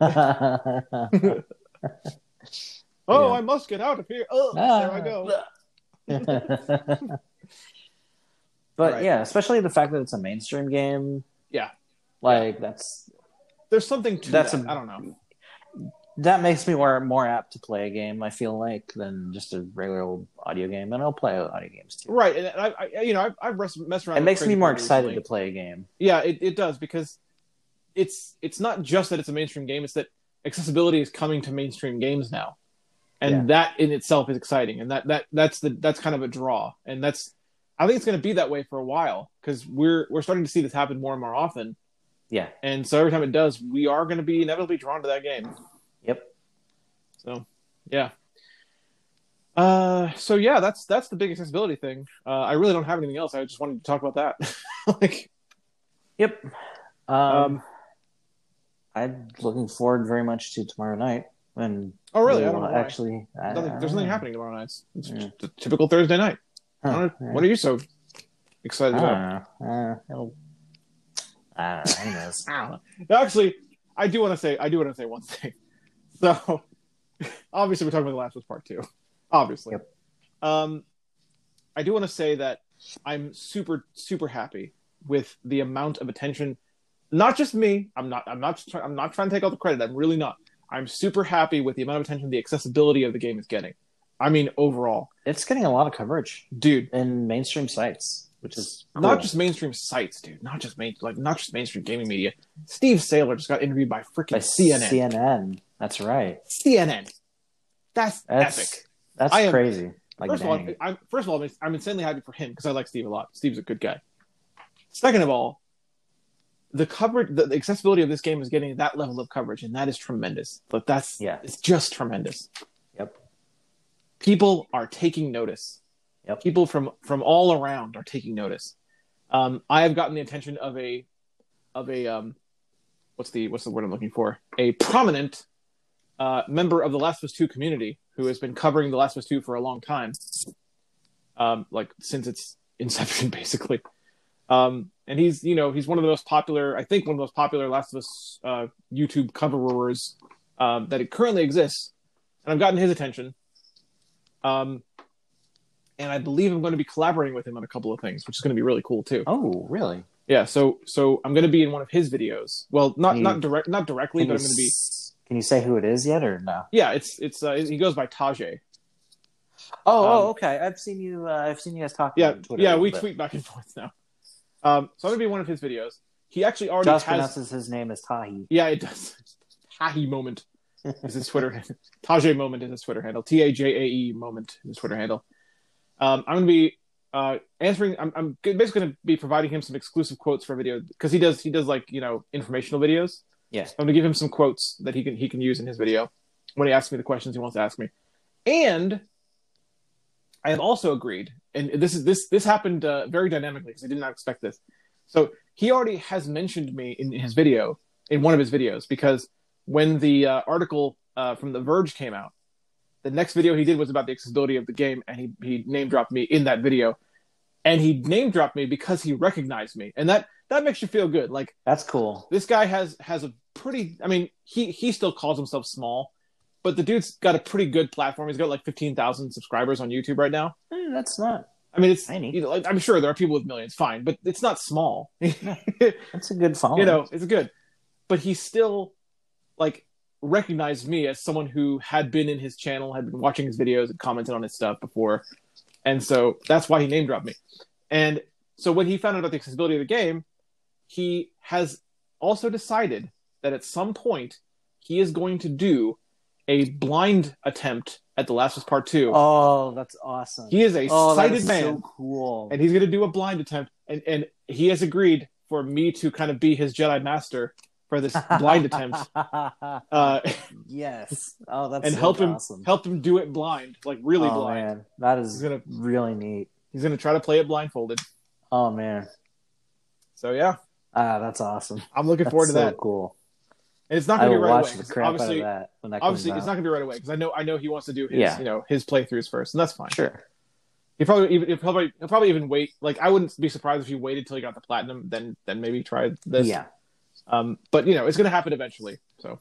Oh, Yeah. I must get out of here. Oh, Ah. there I go. But Right. yeah, especially the fact that it's a mainstream game. Yeah. Like that's There's something to That's that. a- I don't know. that makes me more more apt to play a game. I feel like than just a regular old audio game, and I'll play audio games too. Right, and I, I you know, I've, I've messed messed around. It makes me more excited recently. to play a game. Yeah, it, it does because it's it's not just that it's a mainstream game; it's that accessibility is coming to mainstream games now, and Yeah. that in itself is exciting, and that that that's the that's kind of a draw, and that's I think it's going to be that way for a while because we're we're starting to see this happen more and more often, Yeah. and so every time it does, we are going to be inevitably drawn to that game. Yep. So, yeah. Uh, so yeah, that's that's the big accessibility thing. Uh, I really don't have anything else. I just wanted to talk about that. (laughs) like, Yep. Um, um, I'm looking forward very much to tomorrow night. And oh really? I don't know. Actually. I- Nothing, I there's don't nothing know. happening tomorrow night. It's, it's Yeah. just a typical Thursday night. I Huh, don't know, yeah. What are you so excited I about? don't know. Uh, I don't know. Who knows? (laughs) I. Actually, I do want to say I do want to say one thing. (laughs) So, obviously, we're talking about the Last of Us Part Two. Obviously, Yep. um, I do want to say that I'm super super happy with the amount of attention. Not just me. I'm not. I'm not. I'm not trying to take all the credit. I'm really not. I'm super happy with the amount of attention the accessibility of the game is getting. I mean, overall, It's getting a lot of coverage dude. in mainstream sites, which is cool. Not just mainstream sites, dude. Not just main, like not just mainstream gaming media. Steve Saylor just got interviewed by freaking CNN. CNN. That's right. CNN. That's, That's epic. that's am- crazy. Like First of all. I'm, first of all, I'm, I'm insanely happy for him because I like Steve a lot. Steve's a good guy. Second of all, the coverage, the, the accessibility of this game is getting that level of coverage, and that is tremendous. But that's Yeah. it's just tremendous. People are taking notice. Yep. People from from all around are taking notice. Um, I have gotten the attention of a of a um, what's the what's the word I'm looking for? A prominent uh, member of the Last of Us Two community who has been covering the Last of Us Two for a long time, um, like since its inception, (laughs) basically. Um, and he's you know he's one of the most popular, I think one of the most popular Last of Us uh, YouTube coverers um, that it currently exists, and I've gotten his attention. Um, and I believe I'm going to be collaborating with him on a couple of things, which is going to be really cool too. oh, really? Yeah, so so I'm going to be in one of his videos. Well, not Can not direct, not directly, but you, I'm going to be. can you say who it is yet or no? Yeah, it's it's uh, he goes by Tajay. Oh, Um, oh, okay. I've seen you. Uh, I've seen you guys talking. Yeah, on Twitter yeah, we bit. tweet back and forth now. Um, so I'm going to be in one of his videos. He actually already Josh has. pronounces his name as Tahi. Yeah, it does. Tahi moment is his Twitter handle. (laughs) Tajay moment is his Twitter handle. T A J A E moment is his Twitter handle. Um, I'm going to be uh, answering. I'm, I'm basically going to be providing him some exclusive quotes for a video because he does he does like you know informational videos. Yes. I'm going to give him some quotes that he can he can use in his video when he asks me the questions he wants to ask me. And I have also agreed, and this is this this happened uh, very dynamically because I did not expect this. So he already has mentioned me in his video, in one of his videos, because when the uh, article uh, from The Verge came out, the next video he did was about the accessibility of the game, and he he name dropped me in that video, and he name dropped me because he recognized me, and that that makes you feel good. Like That's cool. this guy has has a pretty. I mean, he he still calls himself small, but the dude's got a pretty good platform. He's got like fifteen thousand subscribers on YouTube right now. Eh, that's not. I mean, it's Tiny. You know, like, I'm sure there are people with millions, fine, but it's not small. (laughs) That's a good following. you know, it's good. But he still like recognized me as someone who had been in his channel, had been watching his videos, and commented on his stuff before, and so that's why he name dropped me. And so when he found out about the accessibility of the game, he has also decided that at some point he is going to do a blind attempt at The Last of Us Part Two. Oh, that's awesome. he is a oh, sighted is man, so cool. and he's going to do a blind attempt, and and he has agreed for me to kind of be his Jedi master for this blind attempt, (laughs) uh, yes. Oh, that's and so help him awesome. help him do it blind, like really oh, blind. Man. That He's gonna really neat. he's gonna try to play it blindfolded. Oh man, So yeah, ah, that's awesome. I'm looking That's forward to so that. cool. And it's not gonna will be right away. the 'cause crap out of Obviously, that when that comes obviously, out. it's not gonna be right away because I know I know he wants to do his Yeah. you know his playthroughs first, and that's fine. Sure. He probably even he'll probably he'll probably even wait. Like I wouldn't be surprised if he waited till he got the platinum, then then maybe try this. Yeah. Um, but you know, it's going to happen eventually. So,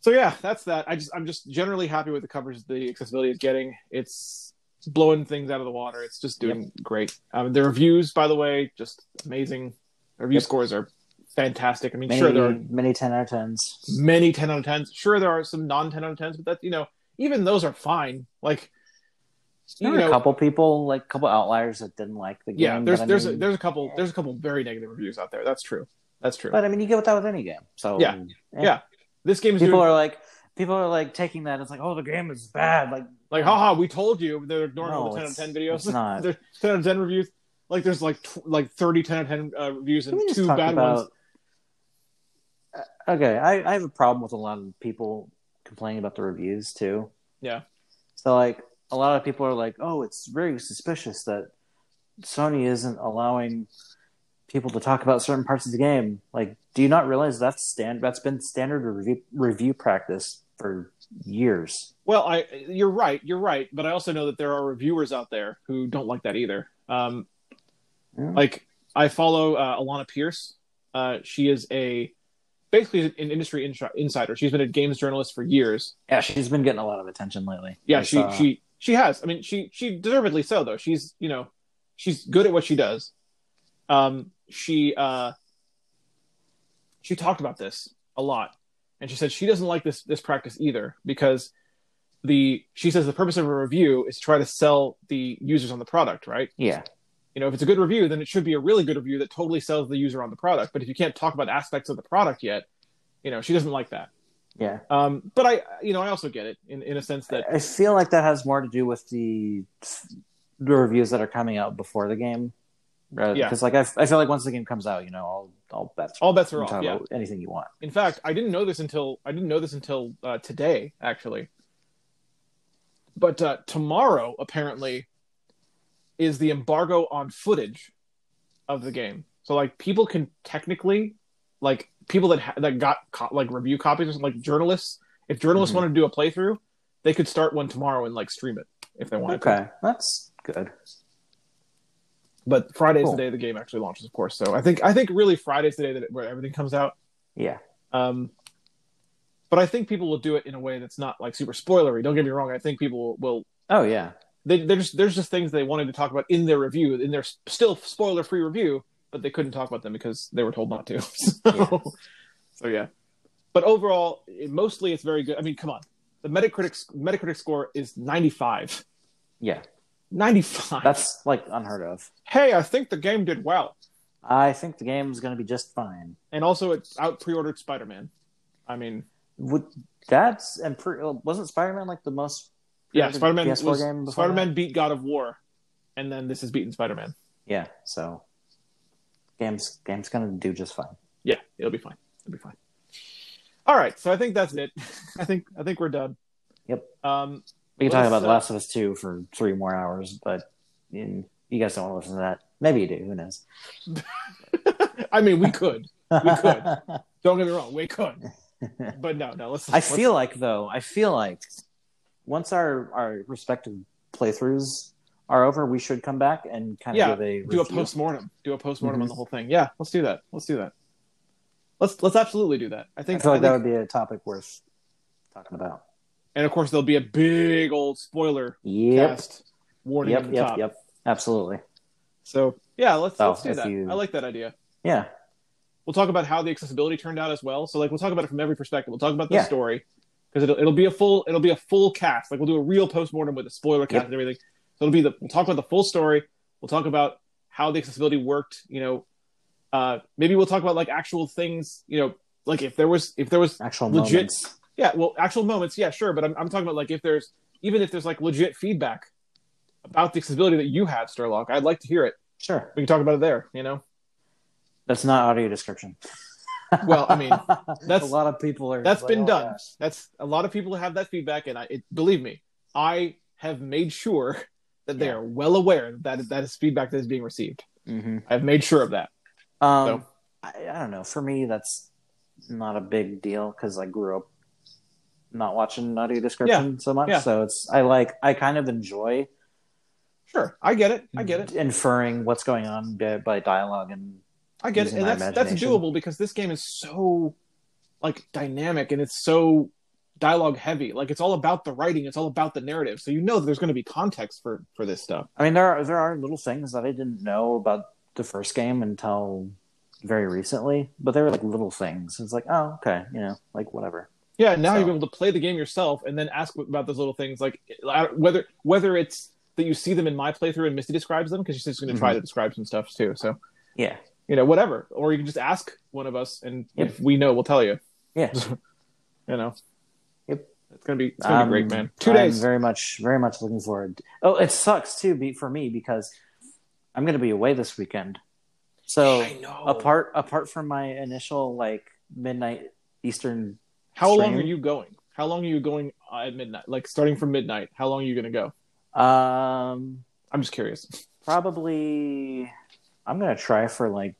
so yeah, that's that. I just I'm just generally happy with the coverage the accessibility is getting. It's blowing things out of the water. It's just doing great. Um, the reviews, by the way, just amazing. The review Yep. scores are fantastic. I mean, Many, sure there are many 10 out of 10s. many 10 out of 10s. Sure, there are some non 10 out of 10s, but that you know, even those are fine. Like, There were know, a couple people, like a couple outliers that didn't like the game. yeah, there's but I there's a, there's a couple there's a couple very negative reviews out there. That's true. That's true. But I mean, you get with that with any game. So Yeah. eh. Yeah. this game is people doing are like, people are like taking that. It's like, oh, the game is bad. Like, like, haha, we told you. They're ignoring all the 10 out of 10 videos. it's not. (laughs) There's 10 out of 10 reviews. Like, there's like tw- like 30 10 out of 10 uh, reviews and two bad about? ones. Uh, Okay, I, I have a problem with a lot of people complaining about the reviews too. Yeah. So like a lot of people are like, "Oh, it's very suspicious that Sony isn't allowing people to talk about certain parts of the game." Like, do you not realize that's stand that's been standard review review practice for years? Well, I you're right, you're right, but I also know that there are reviewers out there who don't like that either. Um, Yeah. like I follow uh, Alana Pierce. Uh, she is a basically an industry ins- insider. She's been a games journalist for years. Yeah, she's been getting a lot of attention lately. Yeah, I she saw- she she has. I mean, she she deservedly so though. She's you know she's good at what she does. Um, she uh, she talked about this a lot, and she said she doesn't like this this practice either because the she says the purpose of a review is to try to sell the users on the product, right? yeah, You know, if it's a good review, then it should be a really good review that totally sells the user on the product. But if you can't talk about aspects of the product yet, you know, she doesn't like that. yeah. Um, but I, you know, I also get it in, in a sense that I feel like that has more to do with the the reviews that are coming out before the game. Right? Yeah. Because like I, I feel like once the game comes out, you know, all all bets all bets are off. Yeah. anything you want. In fact, I didn't know this until I didn't know this until uh, today, actually. But uh, tomorrow, apparently, is the embargo on footage of the game. So, like, people can technically, like, people that ha- that got co- like review copies, or something, like journalists. If journalists Mhm. want to do a playthrough, they could start one tomorrow and like stream it if they wanted to. Okay, that's good. But Friday's Cool. the day the game actually launches, of course. So I think I think really Friday's the day that it, where everything comes out. Yeah, Um, but I think people will do it in a way that's not like super spoilery. Don't get me wrong. I think people will. oh yeah, they, there's there's just things they wanted to talk about in their review, in their still spoiler free review, but they couldn't talk about them because they were told not to. (laughs) so, Yeah. so yeah. But overall, it, mostly it's very good. I mean, come on, the Metacritic Metacritic score is 95. yeah. 95. That's like unheard of. hey, I think the game did well, I think the game's going to be just fine. and also it out pre-ordered Spider Man. I mean, Would that's and pre, wasn't Spider Man like the most? yeah, Spider Man PS4 was game before Spider that? Man beat God of War, and then this is beating Spider Man. Yeah, so game's game's going to do just fine. Yeah, it'll be fine. It'll be fine. All right, so I think that's it. (laughs) I think I think we're done. Yep. Um, We can talk about The Last of Us Two for three more hours, but you, you guys don't want to listen to that. Maybe you do. Who knows? (laughs) I mean, we could. We could. (laughs) Don't get me wrong, we could. But no, no. Let's. I let's- feel like though, I feel like once our our respective playthroughs are over, we should come back and kind of Yeah, give a do a post mortem. Do a post mortem on Mhm. the whole thing. Yeah, let's do that. Let's do that. Let's let's absolutely do that. I I think. feel like I that would be a topic worth talking about. And of course there'll be a big old spoiler Yep. cast warning Yep. at the Yep. top. Yep. Absolutely. So yeah, let's So, let's do that. you- I like that idea. Yeah. We'll talk about how the accessibility turned out as well. So like we'll talk about it from every perspective. We'll talk about the Yeah. story because it'll it'll be a full it'll be a full cast. Like we'll do a real postmortem with a spoiler cast and everything. So it'll be the we'll talk about the full story. We'll talk about how the accessibility worked. You know, Uh, maybe we'll talk about like actual things. You know, like if there was if there was Actual Legit. moments. Yeah, well, actual moments. Yeah, sure. But I'm I'm talking about like if there's even if there's like legit feedback about the accessibility that you have, Sherlock. I'd like to hear it. Sure. We can talk about it there. You know. That's not audio description. (laughs) Well, I mean, (laughs) that's- a lot of people are. That's like, been oh, done. yeah. That's a lot of people have that feedback, and I it, believe me, I have made sure (laughs) that they Yeah. are well aware that that is feedback that is being received. Mhm. I've made sure of that. Um, So- I, I don't know. For me, that's not a big deal because I grew up not watching audio description so much. yeah. So it's I like I kind of enjoy Sure, I get it. I get it. inferring what's going on by, by dialogue and I get it, and that's that's doable because this game is so like dynamic and it's so dialogue heavy. Like it's all about the writing, it's all about the narrative. So you know that there's going to be context for for this stuff. I mean there are there are little things that I didn't know about the first game until very recently, but they were like little things. It's like oh okay, you know, like whatever. Yeah, now So- you're able to play the game yourself and then ask about those little things, like whether whether it's that you see them in my playthrough and Misty describes them because she's just going to try Mhm. to describe some stuff too. So Yeah, you know, whatever, or you can just ask one of us, and Yep. if we know, we'll tell you. yeah. (laughs) You know. Yep. It's gonna be it's gonna Um, be great, man. 2 I'm days. very much, very much looking forward. Oh, it sucks too, be for me because I'm going to be away this weekend. So apart apart from my initial like midnight Eastern, How long are you going? How long are you going at midnight? Like starting from midnight. How long are you gonna go? um, I'm just curious. (laughs) probably I'm going to try for like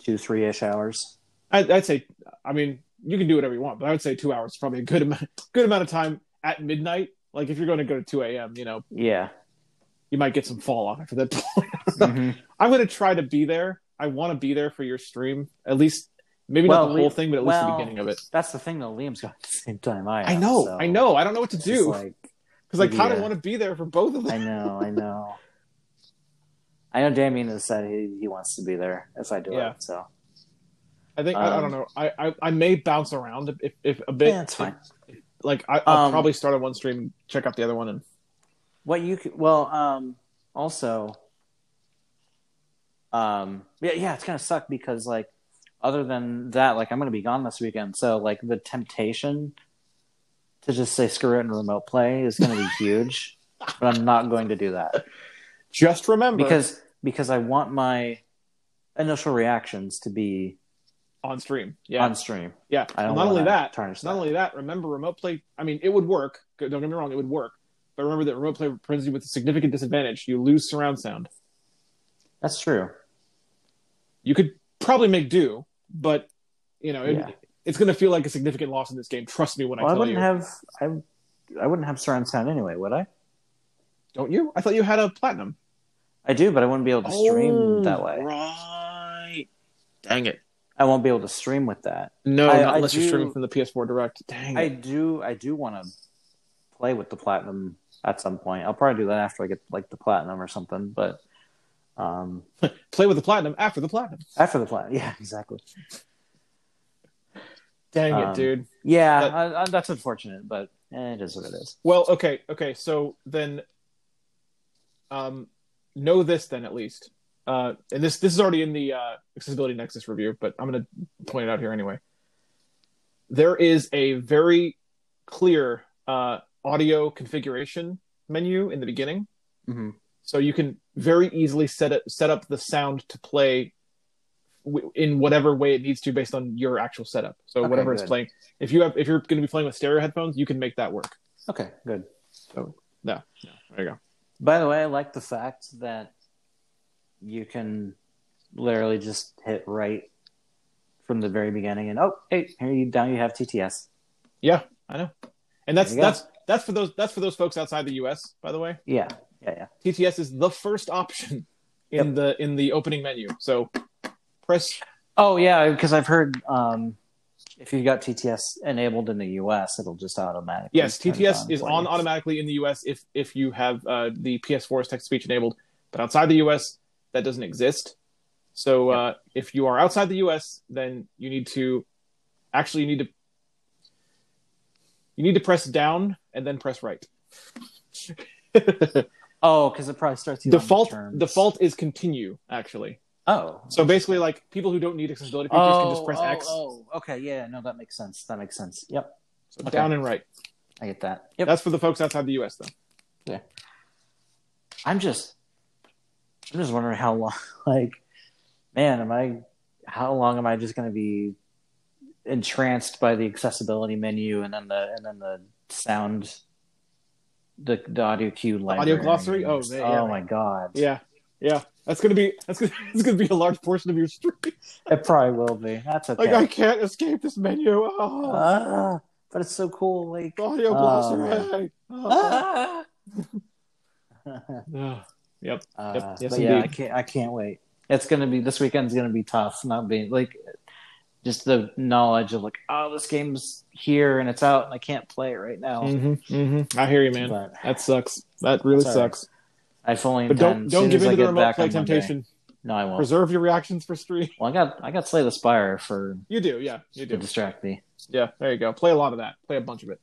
two three ish hours. I'd, I'd say. I mean, you can do whatever you want, but I would say two hours is probably a good amount. (laughs) Good amount of time at midnight. Like if you're going to go to 2 a.m., you know, Yeah, you might get some fall off after that (laughs) point. Mhm. I'm going to try to be there. I want to be there for your stream, at least maybe Well, not the whole thing, but at least the beginning of it. that's the thing though. Liam's got the (laughs) same time I. Have, I know, so I know. I don't know what to do like because I kind of want to be there for both of them. I know, I know. I know Damien has said he, he wants to be there if I do Yeah. it. So I think I, I don't Um, know. I, I I may bounce around if, if a bit. yeah, it's fine. Like I, I'll Um, probably start on one stream, check out the other one, and What you could, well, um, also, um, yeah, yeah, it's gonna suck because like, other than that, like, I'm gonna be gone this weekend, so like the temptation to just say screw it and remote play is gonna be (laughs) huge, but I'm not going to do that just remember because because I want my initial reactions to be on stream, yeah, on stream. yeah. I don't not only that, tarnish not that. only that. Remember, remote play. I mean, it would work. Don't get me wrong, it would work. But remember that remote play presents you with a significant disadvantage. You lose surround sound. That's true. You could probably make do, but you know, it, Yeah. it's going to feel like a significant loss in this game. Trust me when Well, I I wouldn't you. have I I wouldn't have surround sound anyway, would I? Don't you? I thought you had a platinum. I do, but I wouldn't be able to stream Oh, that way. Right. Dang it. I won't be able to stream with that. No, I- not I unless you're streaming from the PS4 Direct. Dang I it. do I do want to play with the platinum at some point. I'll probably do that after I get like the platinum or something, but um (laughs) Play with the platinum after the platinum. after the platinum. Yeah, exactly. Dang it, Um, dude. Yeah, That- I, I, that's unfortunate, but eh, it is what it is. Well, okay, okay. So then, um, know this then at least. Uh, and this this is already in the uh, accessibility nexus review, but I'm going to point it out here anyway. There is a very clear uh, audio configuration menu in the beginning, Mhm. So you can very easily set it set up the sound to play w- in whatever way it needs to based on your actual setup. So Okay, whatever it's playing, if you have if you're going to be playing with stereo headphones, you can make that work. Okay, good. So yeah, no, there you go. By the way, I like the fact that you can literally just hit right from the very beginning and oh, hey, here you down you have TTS. Yeah, I know. And that's There you go. that's that's for those that's for those folks outside the US, by the way. Yeah, yeah, yeah. TTS is the first option in the in the opening menu. So press Oh yeah, because I've heard um, if you've got TTS enabled in the US, it'll just automatically. yes, TTS is on automatically in the US if if you have uh, the PS4's text speech enabled. But outside the US, that doesn't exist. So uh, if you are outside the US, then you need to actually you need to you need to press down and then press right. (laughs) Oh, because it probably starts you on the default default is continue actually Oh. So basically, like people who don't need accessibility features can just press oh, X. Oh, okay, yeah, no, that makes sense. That makes sense. Yep, So okay. down and right. I get that. Yep. That's for the folks outside the U.S. though. Yeah. I'm just, I'm just wondering how long. (laughs) Like, man, am I? How long am I just going to be entranced by the accessibility menu and then the and then the sound, the the audio cue library? Audio glossary? Oh, yeah. oh my god! Yeah, yeah. That's gonna be that's gonna, it's gonna be a large portion of your stream. It probably will be. That's okay. Like I can't escape this menu. Oh, Ah, but it's so cool. Like, audio glossary. Oh. ah. (laughs) Yep. Uh, Yes, but yeah, I can't. I can't wait. It's gonna be this weekend's gonna be tough. Not being like just the knowledge of like, oh, this game's here and it's out and I can't play it right now. Mm-hmm, mm-hmm. I hear you, man. But That sucks. That really sucks. I fully But don't don't give in to the remote play temptation. No, I won't. Preserve your reactions for stream. Well, I got I got Slay the Spire for You do, yeah, you to do. distract me, Yeah, there you go. Play a lot of that. Play a bunch of it.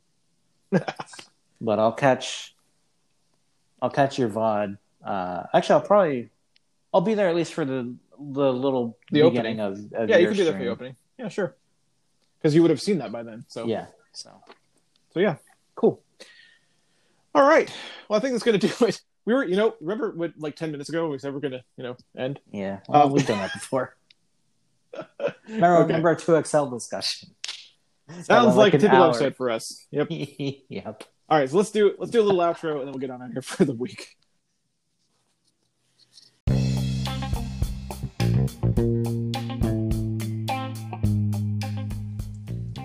(laughs) but I'll catch. I'll catch your VOD. Uh, actually, I'll probably. I'll be there at least for the the little The beginning of, of Yeah, you can be there for the opening. Yeah, sure. Because you would have seen that by then. So Yeah. So So yeah, cool. All right. Well, I think that's gonna do it. We were, you know, remember what, like ten minutes ago we said we're gonna, you know, end. yeah, well, Um, we've done that before. (laughs) Remember, Okay. remember our two XL discussion. Sounds about like, a typical hour. episode for us. Yep. (laughs) yep. All right, so let's do let's do a little outro and then we'll get on out here for the week.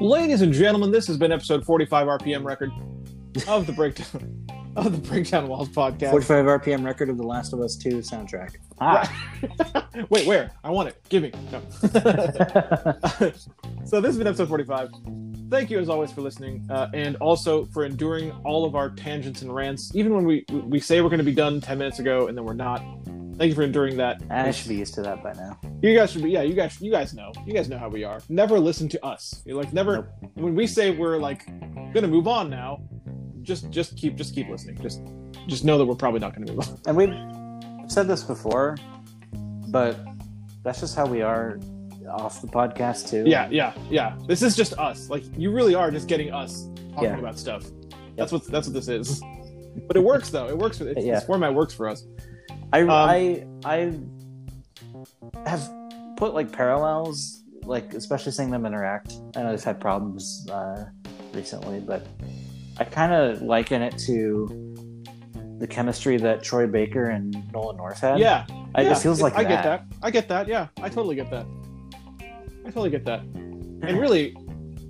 Ladies and gentlemen, this has been episode 45 RPM record of the breakdown of the Breakdown Walls podcast. 45 RPM record of The Last of Us 2 soundtrack. Ah. (laughs) Wait, where? I want it. Give me. No. (laughs) (laughs) so this has been episode 45. Thank you as always for listening, uh, and also for enduring all of our tangents and rants, even when we we say we're going to be done 10 minutes ago and then we're not. Thank you for enduring that. I should be used to that by now. You guys should be, yeah. You guys, you guys know, you guys know how we are. Never listen to us. You're like never. Nope. When we say we're like going to move on now, just just keep just keep listening. Just just know that we're probably not going to move on. And we've said this before, but that's just how we are off the podcast, too. Yeah, yeah, yeah. This is just us. Like you really are just getting us talking Yeah. about stuff. That's what that's what this is. But it works though. It works. For, it's, Yeah. This format works for us. I, Um, I, I have put like parallels, like especially seeing them interact. I know they've had problems uh, recently, but I kind of liken it to the chemistry that Troy Baker and Nolan North had. Yeah, I, yeah, it feels like I that. get that. I get that. Yeah, I totally get that. I totally get that. And really,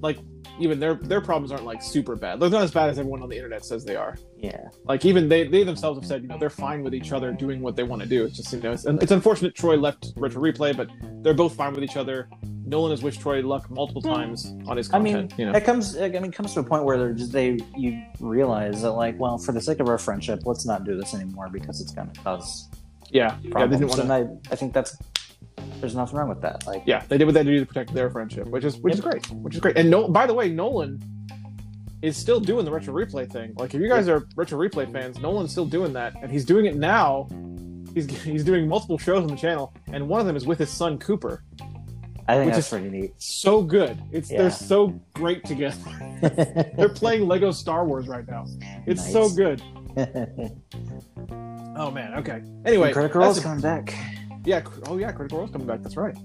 like even their their problems aren't like super bad. They're not as bad as everyone on the internet says they are. Yeah, Like even they they themselves have said, you know, they're fine with each other doing what they want to do. It's just you know, it's, and it's unfortunate Troy left Retro Replay, but they're both fine with each other. Nolan has wished Troy luck multiple hmm. times on his content. I mean, you know, it comes. I mean, it comes to a point where they're just they you realize that like, well, for the sake of our friendship, let's not do this anymore because it's going to cause yeah, yeah, they didn't want to. and I, I think that's there's nothing wrong with that. Like, Yeah, they did what they had to do to protect their friendship, which is which is great, which is great. And no, by the way, Nolan is still doing the retro replay thing. Like, if you guys are retro replay fans, Nolan's still doing that, and he's doing it now. He's (laughs) he's doing multiple shows on the channel, and one of them is with his son Cooper. I think Which that's is- pretty neat. So good. It's Yeah. they're so great together. (laughs) They're playing Lego Star Wars right now. It's Nice. so good. (laughs) Oh man. Okay. Anyway, Critical Role's coming back. Yeah. Oh yeah, Critical Role's coming back. That's right.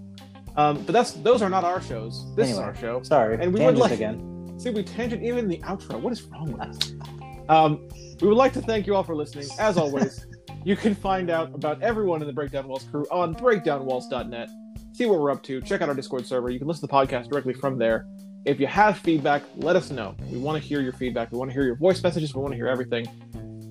Um, but that's those are not our shows. This is Anyway. our show. Sorry, And we would like- again. See, we tangent even the outro. What is wrong with us? Um, we would like to thank you all for listening. As always, (laughs) you can find out about everyone in the Breakdown Walls crew on breakdownwalls.net. See what we're up to. Check out our Discord server. You can listen to the podcast directly from there. If you have feedback, let us know. We want to hear your feedback. We want to hear your voice messages. We want to hear everything.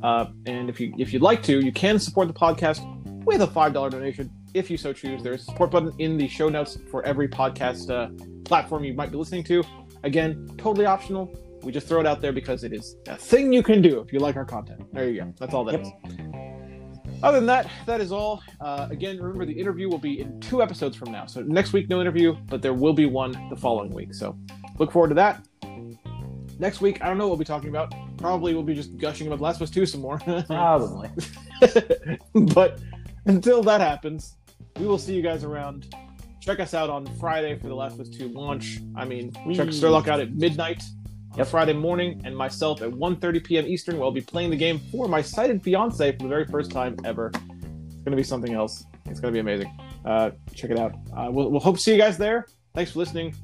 Uh, and if you if you'd like to, you can support the podcast with a five dollar donation if you so choose. There's a support button in the show notes for every podcast uh, platform you might be listening to. Again, totally optional. We just throw it out there because it is a thing you can do if you like our content. There you go. That's all that is. Other than that, that is all. Uh, again, remember the interview will be in two episodes from now. So next week, no interview, but there will be one the following week. So look forward to that. Next week, I don't know what we'll be talking about. Probably we'll be just gushing about Last of Us 2 some more. (laughs) Probably. (laughs) but until that happens, we will see you guys around. Check us out on Friday for the Last of Us 2 launch. I mean, Whee! check Sherlock out at midnight on Yep. Friday morning, and myself at 1.30 p.m. Eastern, where I'll be playing the game for my sighted fiance for the very first time ever. It's going to be something else. It's going to be amazing. Uh, check it out. Uh, we'll, we'll hope to see you guys there. Thanks for listening.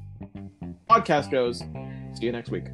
Podcast goes. See you next week.